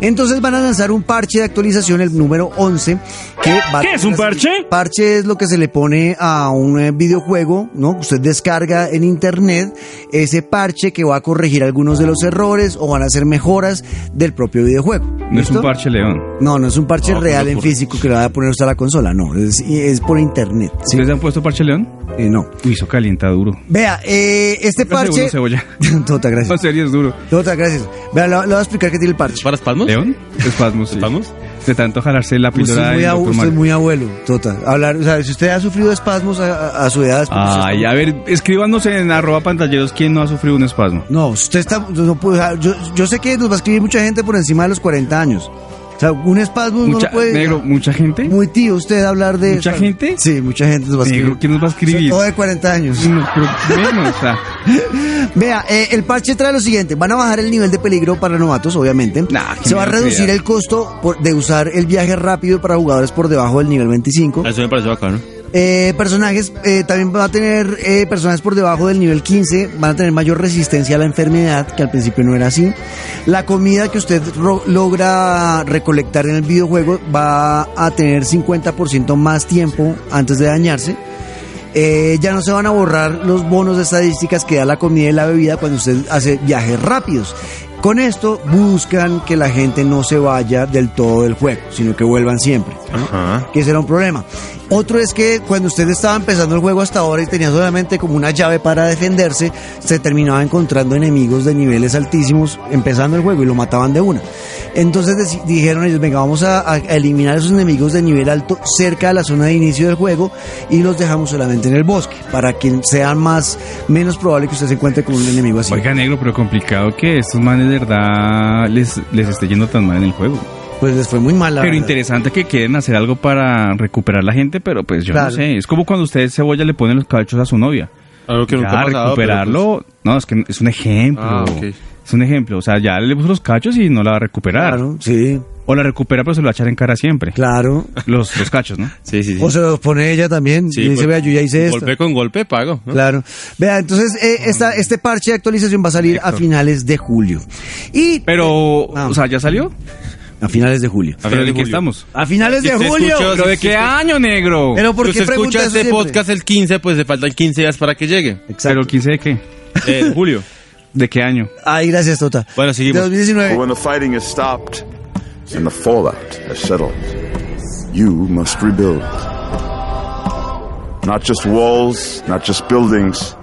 Speaker 1: Entonces van a lanzar un parche de actualización, el número 11, que va
Speaker 3: ¿Qué es un parche?
Speaker 1: Parche es lo que se le pone a un eh, videojuego, ¿no? Usted descarga en internet ese parche que va a corregir algunos de los errores o van a hacer mejoras del propio videojuego.
Speaker 3: No es un parche león.
Speaker 1: No, no es un parche
Speaker 2: No,
Speaker 1: real
Speaker 2: ¿cómo
Speaker 1: en físico que le va a poner usted a la consola, no, es, es por internet. ¿sí?
Speaker 3: ¿Ustedes han puesto parche león?
Speaker 1: Eh, no.
Speaker 3: Uy, eso calienta duro.
Speaker 1: Vea, eh, este
Speaker 3: No
Speaker 1: parche...
Speaker 3: segundo cebolla.
Speaker 1: Tota,
Speaker 3: En
Speaker 1: gracias.
Speaker 3: serio, es duro.
Speaker 1: Tota, gracias. Vea, le, le voy a explicar qué tiene el parche.
Speaker 2: ¿Para espasmos?
Speaker 3: ¿León? Espasmos, sí.
Speaker 2: ¿Espasmos?
Speaker 3: De tanto jalarse la
Speaker 1: Usted
Speaker 3: píldora
Speaker 1: es muy, usted es muy abuelo, Tota. Hablar, o sea, si usted ha sufrido espasmos a, a- a su edad...
Speaker 3: Ay,
Speaker 1: está-
Speaker 3: a ver, escríbanos en arroba pantalleros quién no ha sufrido un espasmo.
Speaker 1: No, usted está. no yo, yo sé que nos va a escribir mucha gente por encima de los 40 años. O sea, un espasmo no
Speaker 3: Mucha,
Speaker 1: lo puede.
Speaker 3: negro, mucha gente.
Speaker 1: Muy tío usted hablar de.
Speaker 3: ¿Mucha gente?
Speaker 1: Sí, mucha gente nos va a escribir.
Speaker 3: Negro, ¿quién nos va a escribir?
Speaker 1: Todo de 40 años.
Speaker 3: No, pero menos, o sea,
Speaker 1: Vea, eh, el parche trae lo siguiente: van a bajar el nivel de peligro para novatos, obviamente.
Speaker 3: Nah,
Speaker 1: Se va a reducir
Speaker 3: cuidado.
Speaker 1: el costo por- de usar el viaje rápido para jugadores por debajo del nivel 25.
Speaker 2: Eso me parece bacano.
Speaker 1: Eh, personajes, eh, también va a tener eh, personajes por debajo del nivel 15, van a tener mayor resistencia a la enfermedad, que al principio no era así. La comida que usted logra recolectar en el videojuego va a tener 50% más tiempo antes de dañarse. Eh, ya no se van a borrar los bonos de estadísticas que da la comida y la bebida cuando usted hace viajes rápidos. Con esto buscan que la gente no se vaya del todo del juego, sino que vuelvan siempre. que ese era un problema. Otro es que cuando usted estaba empezando el juego hasta ahora y tenía solamente como una llave para defenderse, se terminaba encontrando enemigos de niveles altísimos empezando el juego y lo mataban de una. Entonces dijeron ellos, venga, vamos a, a eliminar esos enemigos de nivel alto cerca de la zona de inicio del juego y los dejamos solamente en el bosque para que sea más, menos probable que usted se encuentre con un enemigo así.
Speaker 3: oiga negro, pero complicado que estos manes de verdad les, les esté yendo tan mal en el juego.
Speaker 1: Pues les fue muy mal. la
Speaker 3: Pero
Speaker 1: verdad.
Speaker 3: interesante que quieren hacer algo para recuperar la gente, pero pues yo
Speaker 1: Claro.
Speaker 3: no sé. Es como cuando usted cebolla le pone los cachos a su novia.
Speaker 2: Algo que nunca
Speaker 3: Ya,
Speaker 2: ha pasado,
Speaker 3: recuperarlo, no, es que es un ejemplo.
Speaker 2: Ah, ok.
Speaker 3: Es un ejemplo, o sea, ya le puso los cachos y no la va a recuperar.
Speaker 1: Claro, sí.
Speaker 3: O la recupera, pero se lo va a echar en cara siempre.
Speaker 1: Claro.
Speaker 3: Los, los cachos, ¿no?
Speaker 2: Sí, sí, sí.
Speaker 1: O se los pone ella también.
Speaker 2: Sí,
Speaker 1: y dice,
Speaker 2: pues,
Speaker 1: vea, yo ya hice esto.
Speaker 2: Golpe con golpe pago. ¿no?
Speaker 1: Claro. Vea, entonces eh, esta, este parche de actualización va a salir a finales de julio. Y
Speaker 3: Pero,
Speaker 1: Ah.
Speaker 3: o sea, ¿ya salió?
Speaker 1: A finales de julio.
Speaker 2: A
Speaker 3: ¿Pero
Speaker 2: final
Speaker 3: de
Speaker 2: de
Speaker 3: qué
Speaker 2: julio.
Speaker 3: estamos?
Speaker 1: A finales
Speaker 2: Si
Speaker 1: de julio.
Speaker 2: escuchó-
Speaker 3: ¿Pero de
Speaker 2: si
Speaker 3: qué año, negro?
Speaker 1: Pero ¿por
Speaker 2: Si
Speaker 1: qué pregunta
Speaker 2: escucha este
Speaker 1: siempre?
Speaker 2: podcast el 15, pues le faltan 15 días para que llegue.
Speaker 1: Exacto.
Speaker 3: ¿Pero 15 de qué?
Speaker 2: Eh, julio.
Speaker 3: ¿De qué año?
Speaker 1: Ay, gracias, Tota.
Speaker 2: Bueno, seguimos.
Speaker 1: De 2019.
Speaker 4: But when the fighting has stopped and the fallout has settled, you must rebuild. Not just walls, not just buildings,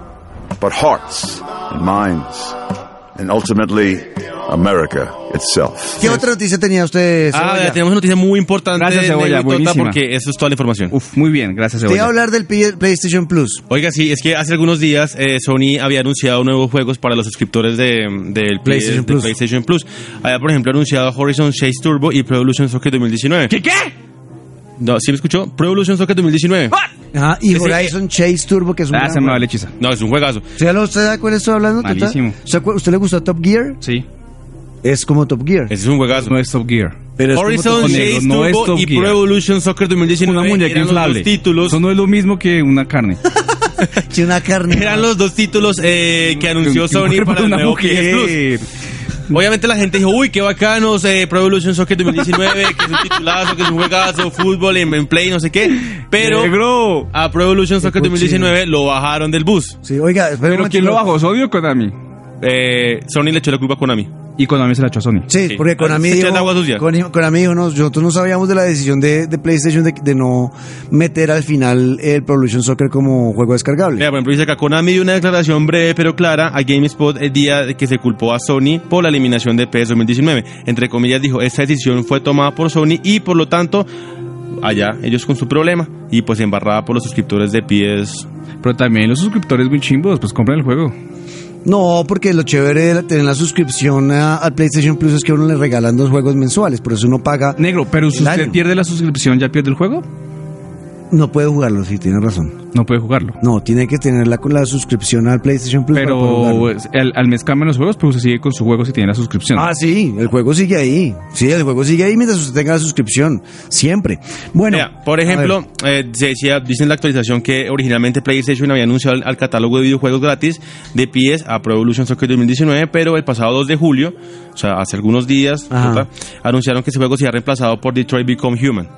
Speaker 4: but hearts and minds, and ultimately, America itself.
Speaker 1: ¿Qué otra noticia tenía usted,
Speaker 2: Ah,
Speaker 1: Cebolla?
Speaker 2: ya tenemos una noticia muy importante.
Speaker 3: Gracias, Cebolla, buenísima.
Speaker 2: Porque eso es toda la información.
Speaker 3: Uf, muy bien, gracias,
Speaker 1: Te iba a
Speaker 3: Cebolla.
Speaker 1: hablar del PlayStation Plus.
Speaker 2: Oiga, sí, es que hace algunos días eh, Sony había anunciado nuevos juegos para los suscriptores de, del
Speaker 1: PlayStation
Speaker 2: de
Speaker 1: Plus.
Speaker 2: PlayStation Plus. Había, por ejemplo, anunciado Horizon Chase Turbo y Pro Evolution Soccer 2019.
Speaker 3: ¿Qué qué?
Speaker 2: No, ¿sí me escuchó? Pro Evolution Soccer 2019.
Speaker 1: Ajá, y
Speaker 2: Ese-
Speaker 1: Horizon Chase Turbo, que es un
Speaker 3: Ah,
Speaker 1: gran
Speaker 3: se me va
Speaker 1: juego.
Speaker 3: la hechiza.
Speaker 2: No, es un juegazo.
Speaker 1: ¿Usted, lo- usted sabe cuál estoy hablando?
Speaker 3: Malísimo.
Speaker 1: ¿Usted, acu- ¿Usted le gustó Top Gear?
Speaker 3: Sí.
Speaker 1: Es como Top Gear.
Speaker 2: Ese es un juegazo.
Speaker 3: No es Top Gear.
Speaker 1: Pero es como
Speaker 2: Horizon
Speaker 1: Top Gear.
Speaker 2: Chase
Speaker 3: no es
Speaker 2: Turbo
Speaker 3: Top
Speaker 2: y
Speaker 3: Gear.
Speaker 2: Pro Evolution Soccer 2019
Speaker 3: Una muñeca
Speaker 2: eran los
Speaker 3: inflable.
Speaker 2: dos títulos.
Speaker 3: Eso no es lo mismo que una carne.
Speaker 1: Sí, una carne.
Speaker 2: Eran los dos títulos eh, que anunció
Speaker 3: Un
Speaker 2: Sony
Speaker 3: cuerpo
Speaker 2: para
Speaker 3: de
Speaker 2: el
Speaker 3: una
Speaker 2: nuevo PS Plus.
Speaker 3: mujer.
Speaker 2: Obviamente la gente dijo, uy, qué bacanos, eh, Pro Evolution Soccer 2019, que es un titulazo, que es un juegazo, fútbol en, en play, no sé qué. Pero
Speaker 3: Negro.
Speaker 2: a Pro Evolution Soccer
Speaker 1: cochino.
Speaker 2: 2019 lo bajaron del bus.
Speaker 1: Sí, oiga, espera un
Speaker 3: ¿Pero
Speaker 1: momento,
Speaker 3: quién lo bajó? ¿Sony o Konami?
Speaker 2: Eh, Sony le echó la culpa a Konami.
Speaker 3: Y Konami se la echó a Sony.
Speaker 1: Sí,
Speaker 2: Sí.
Speaker 1: porque Konami
Speaker 2: Se
Speaker 1: dijo,
Speaker 2: echan agua sucia.
Speaker 1: Kon- Konami dijo, no, nosotros no sabíamos de la decisión de, de PlayStation de, de no meter al final el Pro Evolution Soccer como juego descargable.
Speaker 2: Mira, por ejemplo, dice acá, Konami dio una declaración breve pero clara a GameSpot el día de que se culpó a Sony por la eliminación de PS 2019. Entre comillas dijo, esta decisión fue tomada por Sony y por lo tanto, allá ellos con su problema y pues embarrada por los suscriptores de PS.
Speaker 3: Pero también los suscriptores muy chimbos, pues compran el juego.
Speaker 1: No, porque lo chévere de tener la suscripción al PlayStation Plus es que a uno le regalan dos juegos mensuales, por eso uno paga,
Speaker 3: Negro, pero si usted
Speaker 1: año.
Speaker 3: pierde la suscripción, ¿ya pierde el juego?
Speaker 1: no puede jugarlo, sí, tiene razón.
Speaker 3: No puede jugarlo.
Speaker 1: No, tiene que tenerla con la suscripción al PlayStation Plus.
Speaker 3: Pero al, al mes cambian los juegos, pero usted sigue con su juego si tiene la suscripción.
Speaker 1: Ah, sí, el juego sigue ahí. Sí, el juego sigue ahí mientras usted tenga la suscripción. Siempre. Bueno.
Speaker 2: Mira, por ejemplo, eh, se decía, dicen en la actualización que originalmente PlayStation había anunciado al, al catálogo de videojuegos gratis de PS a Pro Evolution Soccer 2019, pero el pasado 2 de julio, o sea, hace algunos días, anunciaron que ese juego sería reemplazado por Detroit Become Human.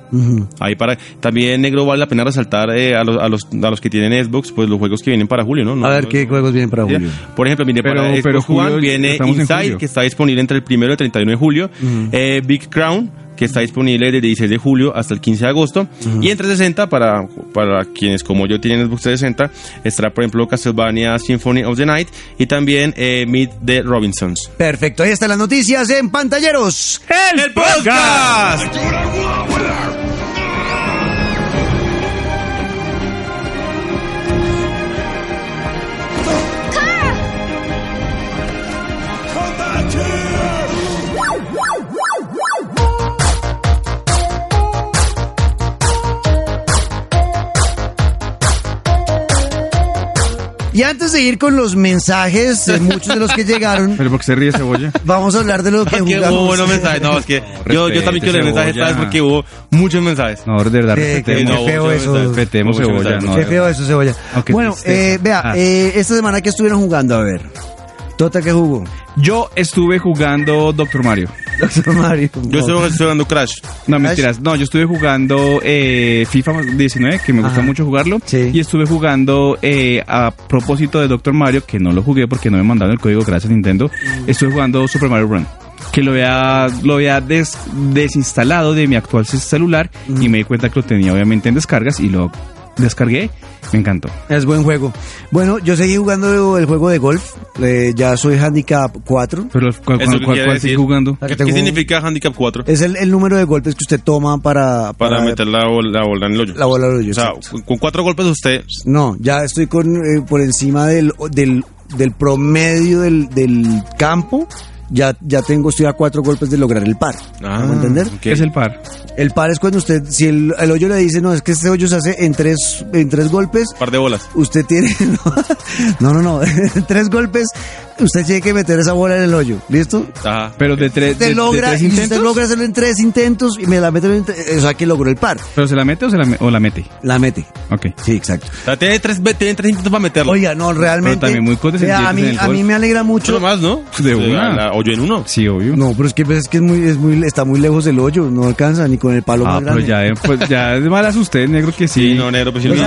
Speaker 2: Ahí para también negro vale la pena resaltar eh, a, los, a los a los que tienen Xbox, pues los juegos que vienen para julio, ¿no? No-
Speaker 1: A ver
Speaker 2: no-
Speaker 1: qué juegos vienen para julio.
Speaker 2: Por ejemplo, mire,
Speaker 3: Pero-
Speaker 2: para Xbox
Speaker 3: pero julio,
Speaker 2: One viene
Speaker 3: en
Speaker 2: Inside, que está disponible entre el 1 y el 31 de julio, eh, Big Crown, que está disponible desde el 16 de julio hasta el 15 de agosto, y entre 60, para, para quienes como yo tienen Xbox 360, estará por ejemplo Castlevania Symphony of the Night y también eh, Meet the Robinsons.
Speaker 1: Perfecto, ahí están las noticias en pantalleros.
Speaker 2: ¡El podcast!
Speaker 1: Y antes de ir con los mensajes, de muchos de los que llegaron,
Speaker 3: ¿Pero por qué se ríe cebolla?
Speaker 1: vamos a hablar de lo que
Speaker 2: Porque
Speaker 1: jugamos.
Speaker 2: hubo buenos mensajes. No, es que yo, yo también quiero leer mensajes esta vez porque hubo muchos mensajes.
Speaker 3: No, de verdad,
Speaker 1: Qué- qué
Speaker 3: respetemos.
Speaker 2: no,
Speaker 1: feo eso.
Speaker 3: Respetemos cebolla.
Speaker 1: Qué feo eso, cebolla.
Speaker 3: Qué
Speaker 1: bueno, eh, vea,
Speaker 3: Ah.
Speaker 1: eh, esta semana que estuvieron jugando, a ver. Tota, ¿qué jugó?
Speaker 3: Yo estuve jugando Doctor Mario.
Speaker 1: Doctor Mario.
Speaker 2: Yo estoy, estoy jugando Crash.
Speaker 3: No, mentiras. No, yo estuve jugando eh, FIFA 19, que me gusta
Speaker 1: Ajá.
Speaker 3: mucho jugarlo.
Speaker 1: Sí.
Speaker 3: Y estuve jugando eh, a propósito de Doctor Mario, que no lo jugué porque no me mandaron el código gracias a Nintendo. Estuve jugando Super Mario Run. Que lo había, lo había des- desinstalado de mi actual celular y me di cuenta que lo tenía obviamente en descargas y lo descargué. Me encantó.
Speaker 1: Es buen juego. Bueno, yo seguí jugando el juego de golf. eh, ya soy handicap 4.
Speaker 3: Pero ¿cuál,
Speaker 2: ¿Eso
Speaker 3: cuál,
Speaker 2: qué
Speaker 3: cuál- cuál sigue jugando?
Speaker 2: ¿Qué, qué significa Handicap 4?
Speaker 1: Es el, el número de golpes que usted toma para...
Speaker 2: Para meter la bola, la bola en el hoyo.
Speaker 1: La bola al hoyo,
Speaker 2: O sea,
Speaker 1: exacto.
Speaker 2: con cuatro golpes usted...
Speaker 1: No, ya estoy con eh, por encima del, del, del promedio del, del campo. Ya, ya tengo, estoy a cuatro golpes de lograr el par.
Speaker 2: Ah,
Speaker 1: ¿Me entender?
Speaker 3: ¿Qué es el par?
Speaker 1: El par es cuando usted, si el, el hoyo le dice, no, es que este hoyo se hace en tres, en tres golpes,
Speaker 2: Par de bolas.
Speaker 1: usted tiene, no, no, no, en tres golpes usted tiene que meter esa bola en el hoyo, ¿listo?
Speaker 2: Ajá.
Speaker 3: Pero de, tres
Speaker 1: Usted
Speaker 3: de
Speaker 1: logra,
Speaker 3: tres intentos.
Speaker 1: usted logra hacerlo en tres intentos y me la mete o sea que logró el par.
Speaker 3: ¿Pero se la mete o, se la, me- o la mete?
Speaker 1: La mete.
Speaker 3: Ok.
Speaker 1: Sí, exacto.
Speaker 2: O sea, tiene tres, tiene tres intentos para meterlo.
Speaker 1: Oiga, no, realmente.
Speaker 3: Pero también muy condescendientes
Speaker 1: Vea, a mí,
Speaker 3: en el
Speaker 1: a mí me alegra mucho.
Speaker 2: Mucho más, ¿no?
Speaker 3: De
Speaker 2: O sea,
Speaker 3: una.
Speaker 2: la- o yo en uno.
Speaker 3: Sí, obvio.
Speaker 1: No, pero es que, pues, es que es muy, es muy, está muy lejos del hoyo, no alcanza ni con el palo
Speaker 3: Ah,
Speaker 1: más
Speaker 3: pero
Speaker 1: grande.
Speaker 3: ya, eh, pues, ya es malas usted, negro, que sí.
Speaker 2: Sí, no, negro, pues si no
Speaker 1: el-
Speaker 3: mi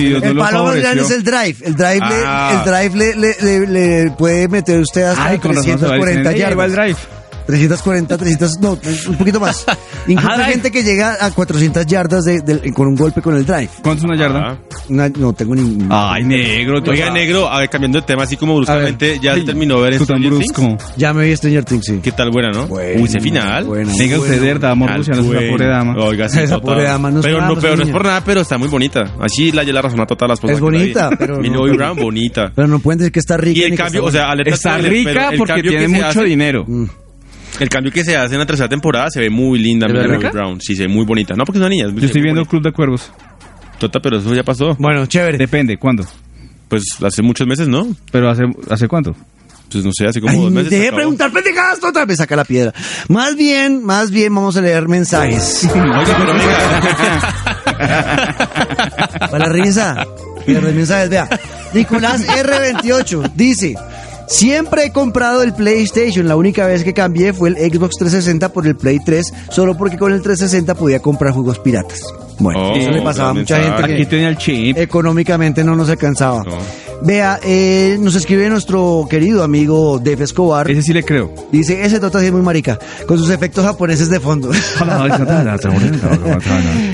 Speaker 2: que-
Speaker 3: Dios no
Speaker 1: el
Speaker 3: lo
Speaker 1: palo más grande es el drive. El drive,
Speaker 2: Ah.
Speaker 1: le, el drive le, le, le, le puede meter usted hasta
Speaker 3: Ay, con razón se va
Speaker 1: 340
Speaker 3: diciendo, "Ey, ahí va el
Speaker 1: yardas.
Speaker 3: drive.
Speaker 1: 340, 300, no, un poquito más. Incluso hay gente que llega a 400 yardas de, de- con un golpe con el drive.
Speaker 3: ¿Cuánto es una yarda?
Speaker 1: Una- no tengo ni.
Speaker 3: Ay, negro. tú-
Speaker 2: Oiga, negro, a ver, cambiando de tema así como bruscamente, ya se terminó ver
Speaker 3: Tú tan
Speaker 2: Stranger
Speaker 3: brusco.
Speaker 1: Ya me vi Stranger Things, sí.
Speaker 2: ¿Qué tal buena, no?
Speaker 1: Bueno,
Speaker 2: Uy, ese final.
Speaker 1: bueno.
Speaker 3: Venga, usted verdad, amor, Luciano, es una pobre dama.
Speaker 2: Oiga, sí,
Speaker 1: Esa pobre dama no es
Speaker 2: pero no, pero no es por nada, pero está muy bonita. Así la la razón a todas las cosas.
Speaker 1: Es bonita, pero no-
Speaker 2: Millie Brown, bonita.
Speaker 1: Pero no pueden decir que está rica.
Speaker 2: Y el cambio, o sea, alerta
Speaker 3: Está rica porque tiene mucho dinero.
Speaker 2: El cambio que se hace en la tercera temporada se ve muy linda, Brown. Sí, se ve muy bonita. No porque es una niña. es muy-
Speaker 3: Yo estoy viendo
Speaker 2: bonita.
Speaker 3: Club de Cuervos.
Speaker 2: Tota, pero eso ya pasó.
Speaker 1: Bueno, chévere.
Speaker 3: Depende, ¿cuándo?
Speaker 2: Pues hace muchos meses, ¿no?
Speaker 3: Pero hace, ¿hace cuánto?
Speaker 2: Pues no sé, hace como
Speaker 1: Ay,
Speaker 2: dos meses.
Speaker 1: deje preguntar pendejadas, otra vez saca la piedra. Más bien, más bien vamos a leer mensajes.
Speaker 2: Oiga, pero venga.
Speaker 1: Para la risa. Pierde mensajes, vea. Nicolás R28 dice. Siempre he comprado el PlayStation. La única vez que cambié fue el Xbox 360 por el Play 3, solo porque con el 360 podía comprar juegos piratas. Bueno,
Speaker 2: Oh,
Speaker 1: eso le pasaba a mucha gente.
Speaker 3: Aquí
Speaker 1: que
Speaker 3: tenía el chip.
Speaker 1: económicamente no nos alcanzaba.
Speaker 2: No.
Speaker 1: Vea, eh, nos escribe nuestro querido amigo Dave Escobar.
Speaker 3: Ese sí le creo.
Speaker 1: Dice, ese Tota sí es muy marica, con sus efectos japoneses de fondo.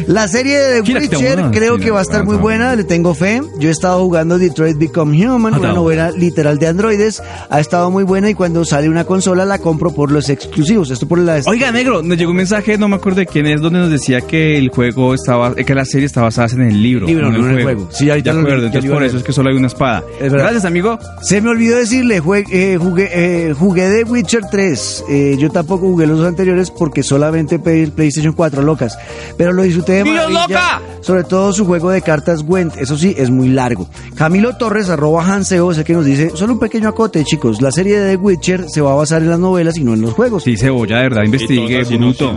Speaker 1: La serie de Witcher creo que va a estar
Speaker 3: no,
Speaker 1: muy buena, le tengo fe. Yo he estado jugando Detroit Become Human, una
Speaker 3: no.
Speaker 1: novela literal de androides. Ha estado muy buena y cuando sale una consola la compro por los exclusivos. Esto por la...
Speaker 3: Oiga, negro, nos llegó un mensaje, no me acuerdo de quién es, donde nos decía que el juego estaba, eh, que la serie estaba basada en el libro,
Speaker 1: Libro, no en el juego. Sí, ahorita
Speaker 3: de
Speaker 1: lo-
Speaker 3: acuerdo, entonces por eso es que solo hay una espada.
Speaker 1: Es.
Speaker 3: Gracias, amigo.
Speaker 1: Se me olvidó decirle, eh, jugué, eh, jugué The Witcher 3. Eh, yo tampoco jugué los anteriores porque solamente pedí el PlayStation 4, locas. Pero lo disfruté de
Speaker 3: ¡Dios,
Speaker 1: maravilla.
Speaker 3: loca!
Speaker 1: Sobre todo su juego de cartas Gwent. Eso sí, es muy largo. Camilo Torres, arroba Hanseo, es el que nos dice, solo un pequeño acote, chicos. La serie de The Witcher se va a basar en las novelas y no en los juegos.
Speaker 3: Sí, cebolla, de verdad, investigue, bruto.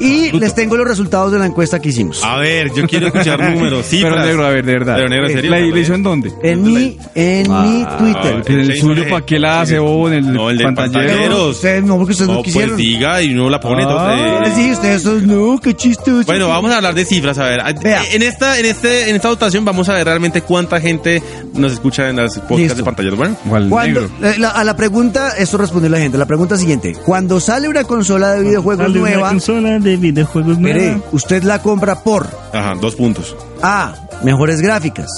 Speaker 1: Y les tengo los resultados de la encuesta que hicimos.
Speaker 2: A ver, yo quiero escuchar números, cifras.
Speaker 3: Pero negro, a ver, de verdad.
Speaker 2: Pero negro, ¿en serio?
Speaker 3: ¿La, la hizo en dónde?
Speaker 1: En mi, en mi Twitter.
Speaker 2: Ah,
Speaker 3: En el suyo. ¿para qué la hace, bobo? En el
Speaker 2: No, el de
Speaker 3: pantallero.
Speaker 2: pantalleros.
Speaker 1: Ustedes no, porque ustedes no,
Speaker 2: No, pues
Speaker 1: quisieron.
Speaker 2: diga y no la pone.
Speaker 3: Ah.
Speaker 1: les dije, ustedes son, no, qué chistoso.
Speaker 2: Bueno, vamos a hablar de cifras, a ver.
Speaker 1: Vea.
Speaker 2: En esta, en este, en esta votación vamos a ver realmente cuánta gente nos escucha en las podcasts
Speaker 1: Listo.
Speaker 2: de pantallas. Bueno,
Speaker 3: ¿Cuál
Speaker 1: Cuando,
Speaker 3: negro?
Speaker 1: la- a la pregunta, esto respondió la gente. La pregunta siguiente: Cuando sale una consola de videojuegos
Speaker 5: Sale una
Speaker 1: nueva,
Speaker 5: consola de videojuegos
Speaker 1: mire,
Speaker 5: nueva.
Speaker 1: usted la compra por
Speaker 2: ajá, dos puntos.
Speaker 1: A. Mejores gráficas,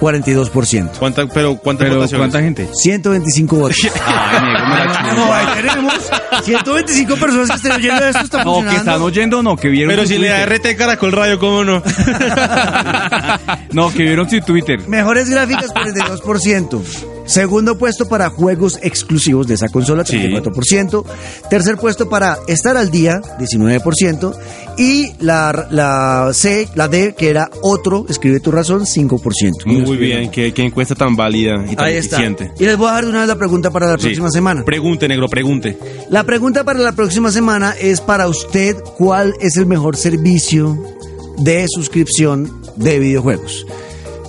Speaker 1: 42%.
Speaker 2: ¿Cuánta, pero cuántas
Speaker 3: Pero? ¿cuánta gente?
Speaker 1: 125 votos.
Speaker 3: Ay, me la chupo.
Speaker 1: No, ahí tenemos 125 personas que estén oyendo esto. Está
Speaker 3: No, que están oyendo, no, que vieron
Speaker 2: Pero si le da
Speaker 3: Twitter.
Speaker 2: RT Caracol Radio, ¿cómo no?
Speaker 3: No, que vieron su Twitter.
Speaker 1: Mejores gráficas, 42%. Segundo puesto para juegos exclusivos de esa consola,
Speaker 2: Sí.
Speaker 1: 34%. Tercer puesto para estar al día, 19%. Y la, la C, la D, que era otro, escribe tu razón, 5%.
Speaker 2: Muy bien, qué, qué encuesta tan válida y tan
Speaker 1: Ahí está.
Speaker 2: eficiente.
Speaker 1: Y les voy a dejar de una vez la pregunta para la
Speaker 2: Sí.
Speaker 1: próxima semana.
Speaker 2: Pregunte, negro, pregunte.
Speaker 1: La pregunta para la próxima semana es para usted cuál es el mejor servicio de suscripción de videojuegos.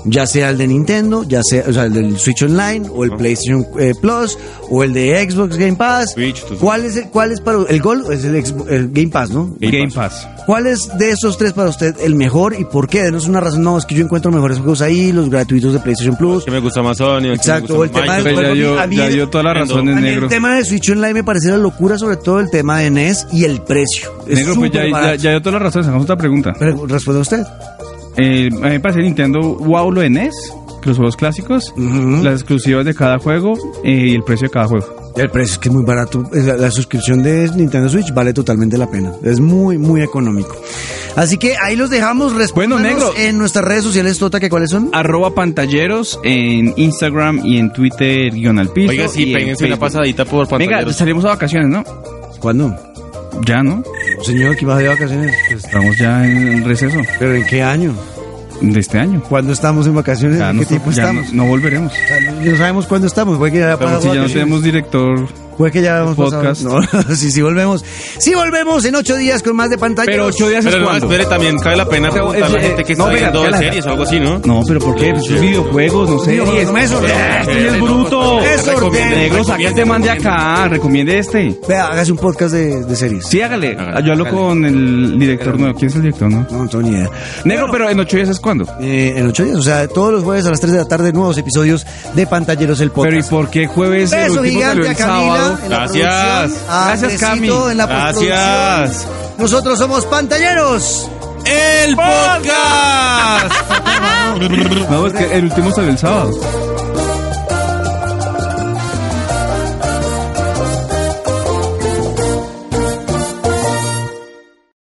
Speaker 1: Ya sea el de Nintendo, ya sea o sea, el del Switch Online, o el PlayStation eh, Plus, o el de Xbox Game Pass.
Speaker 2: Switch,
Speaker 1: ¿Cuál es el, cuál es para el Gold? Es el, el Game Pass, ¿no?
Speaker 2: Game
Speaker 3: Game
Speaker 2: Pass.
Speaker 3: Pass.
Speaker 1: ¿Cuál es de esos tres para usted el mejor y por qué? Denos una razón. No, es que yo encuentro mejores juegos ahí, los gratuitos de PlayStation Plus.
Speaker 2: Que me gusta más Sony,
Speaker 1: Exacto, o el tema
Speaker 2: Microsoft.
Speaker 3: ya dio,
Speaker 1: a mí-
Speaker 3: ya dio toda la razón en negro.
Speaker 1: el tema de Switch Online me parece la locura, sobre todo el tema de NES y el precio. Es
Speaker 3: Negro, pues ya, ya, ya dio toda la razón. Sacamos otra pregunta.
Speaker 1: Pero responde usted.
Speaker 3: Eh, a mí me parece Nintendo wow lo de NES, los juegos clásicos, las exclusivas de cada juego eh, y el precio de cada juego.
Speaker 1: El precio es que es muy barato. La, la suscripción de Nintendo Switch vale totalmente la pena. Es muy, muy económico. Así que ahí los dejamos.
Speaker 3: Negro.
Speaker 1: en nuestras redes sociales, Tota, que cuáles son.
Speaker 3: Arroba pantalleros en Instagram y en Twitter guion al piso.
Speaker 2: Oiga, sí,
Speaker 3: y en
Speaker 2: péguense una pasadita por
Speaker 3: Venga,
Speaker 2: pantallas.
Speaker 3: salimos a vacaciones, ¿no?
Speaker 1: ¿Cuándo?
Speaker 3: Ya, ¿no?
Speaker 1: Señor, que va de vacaciones.
Speaker 3: Pues estamos ya en receso.
Speaker 1: ¿Pero en qué año?
Speaker 3: De este año.
Speaker 1: ¿Cuándo estamos en vacaciones?
Speaker 3: Ya
Speaker 1: ¿En
Speaker 3: no,
Speaker 1: qué tiempo estamos?
Speaker 3: no, no volveremos.
Speaker 1: O sea, no, sabemos cuándo estamos.
Speaker 3: Pero
Speaker 1: pasado
Speaker 3: si ya no tenemos director.
Speaker 1: Puede que ya hemos
Speaker 3: podcast.
Speaker 1: pasado. No, sí, sí, volvemos. Sí, volvemos en ocho días con más de pantalla.
Speaker 3: Pero ocho días es
Speaker 2: Pero no,
Speaker 3: cuando.
Speaker 2: espere, también cabe la pena
Speaker 3: Pero
Speaker 2: preguntarle a la gente que
Speaker 3: no,
Speaker 2: está
Speaker 3: venga,
Speaker 2: viendo
Speaker 3: la-
Speaker 2: series o algo así, ¿no?
Speaker 3: No, pero ¿por qué? Pues
Speaker 2: Sí.
Speaker 3: videojuegos, no sé.
Speaker 1: Videojuegos, no me desordene.
Speaker 3: Este es bruto.
Speaker 2: Recomiende,
Speaker 3: Negro, saque este man de acá. Recomiende este.
Speaker 1: Vea, hágase un podcast de, de series.
Speaker 3: Sí, hágale.
Speaker 2: Hágale,
Speaker 3: Yo hablo
Speaker 2: hágale.
Speaker 3: con el director nuevo. ¿Quién es el director?
Speaker 1: No, no tengo ni idea.
Speaker 3: Negro, pero en ocho días es cuando.
Speaker 1: Eh, en ocho días, o sea, todos los jueves a las 3 de la tarde, nuevos episodios de Pantalleros el
Speaker 3: Pero ¿y
Speaker 1: Podcast.
Speaker 3: por qué jueves el
Speaker 1: Beso
Speaker 3: último
Speaker 1: gigante
Speaker 3: salió
Speaker 1: a
Speaker 3: el
Speaker 1: Camila
Speaker 3: sábado?
Speaker 1: En la
Speaker 2: Gracias.
Speaker 1: producción, a
Speaker 3: Gracias, Cami.
Speaker 1: en la
Speaker 2: Gracias.
Speaker 1: Nosotros somos Pantalleros.
Speaker 2: ¡El podcast!
Speaker 3: No, es que el último salió el sábado.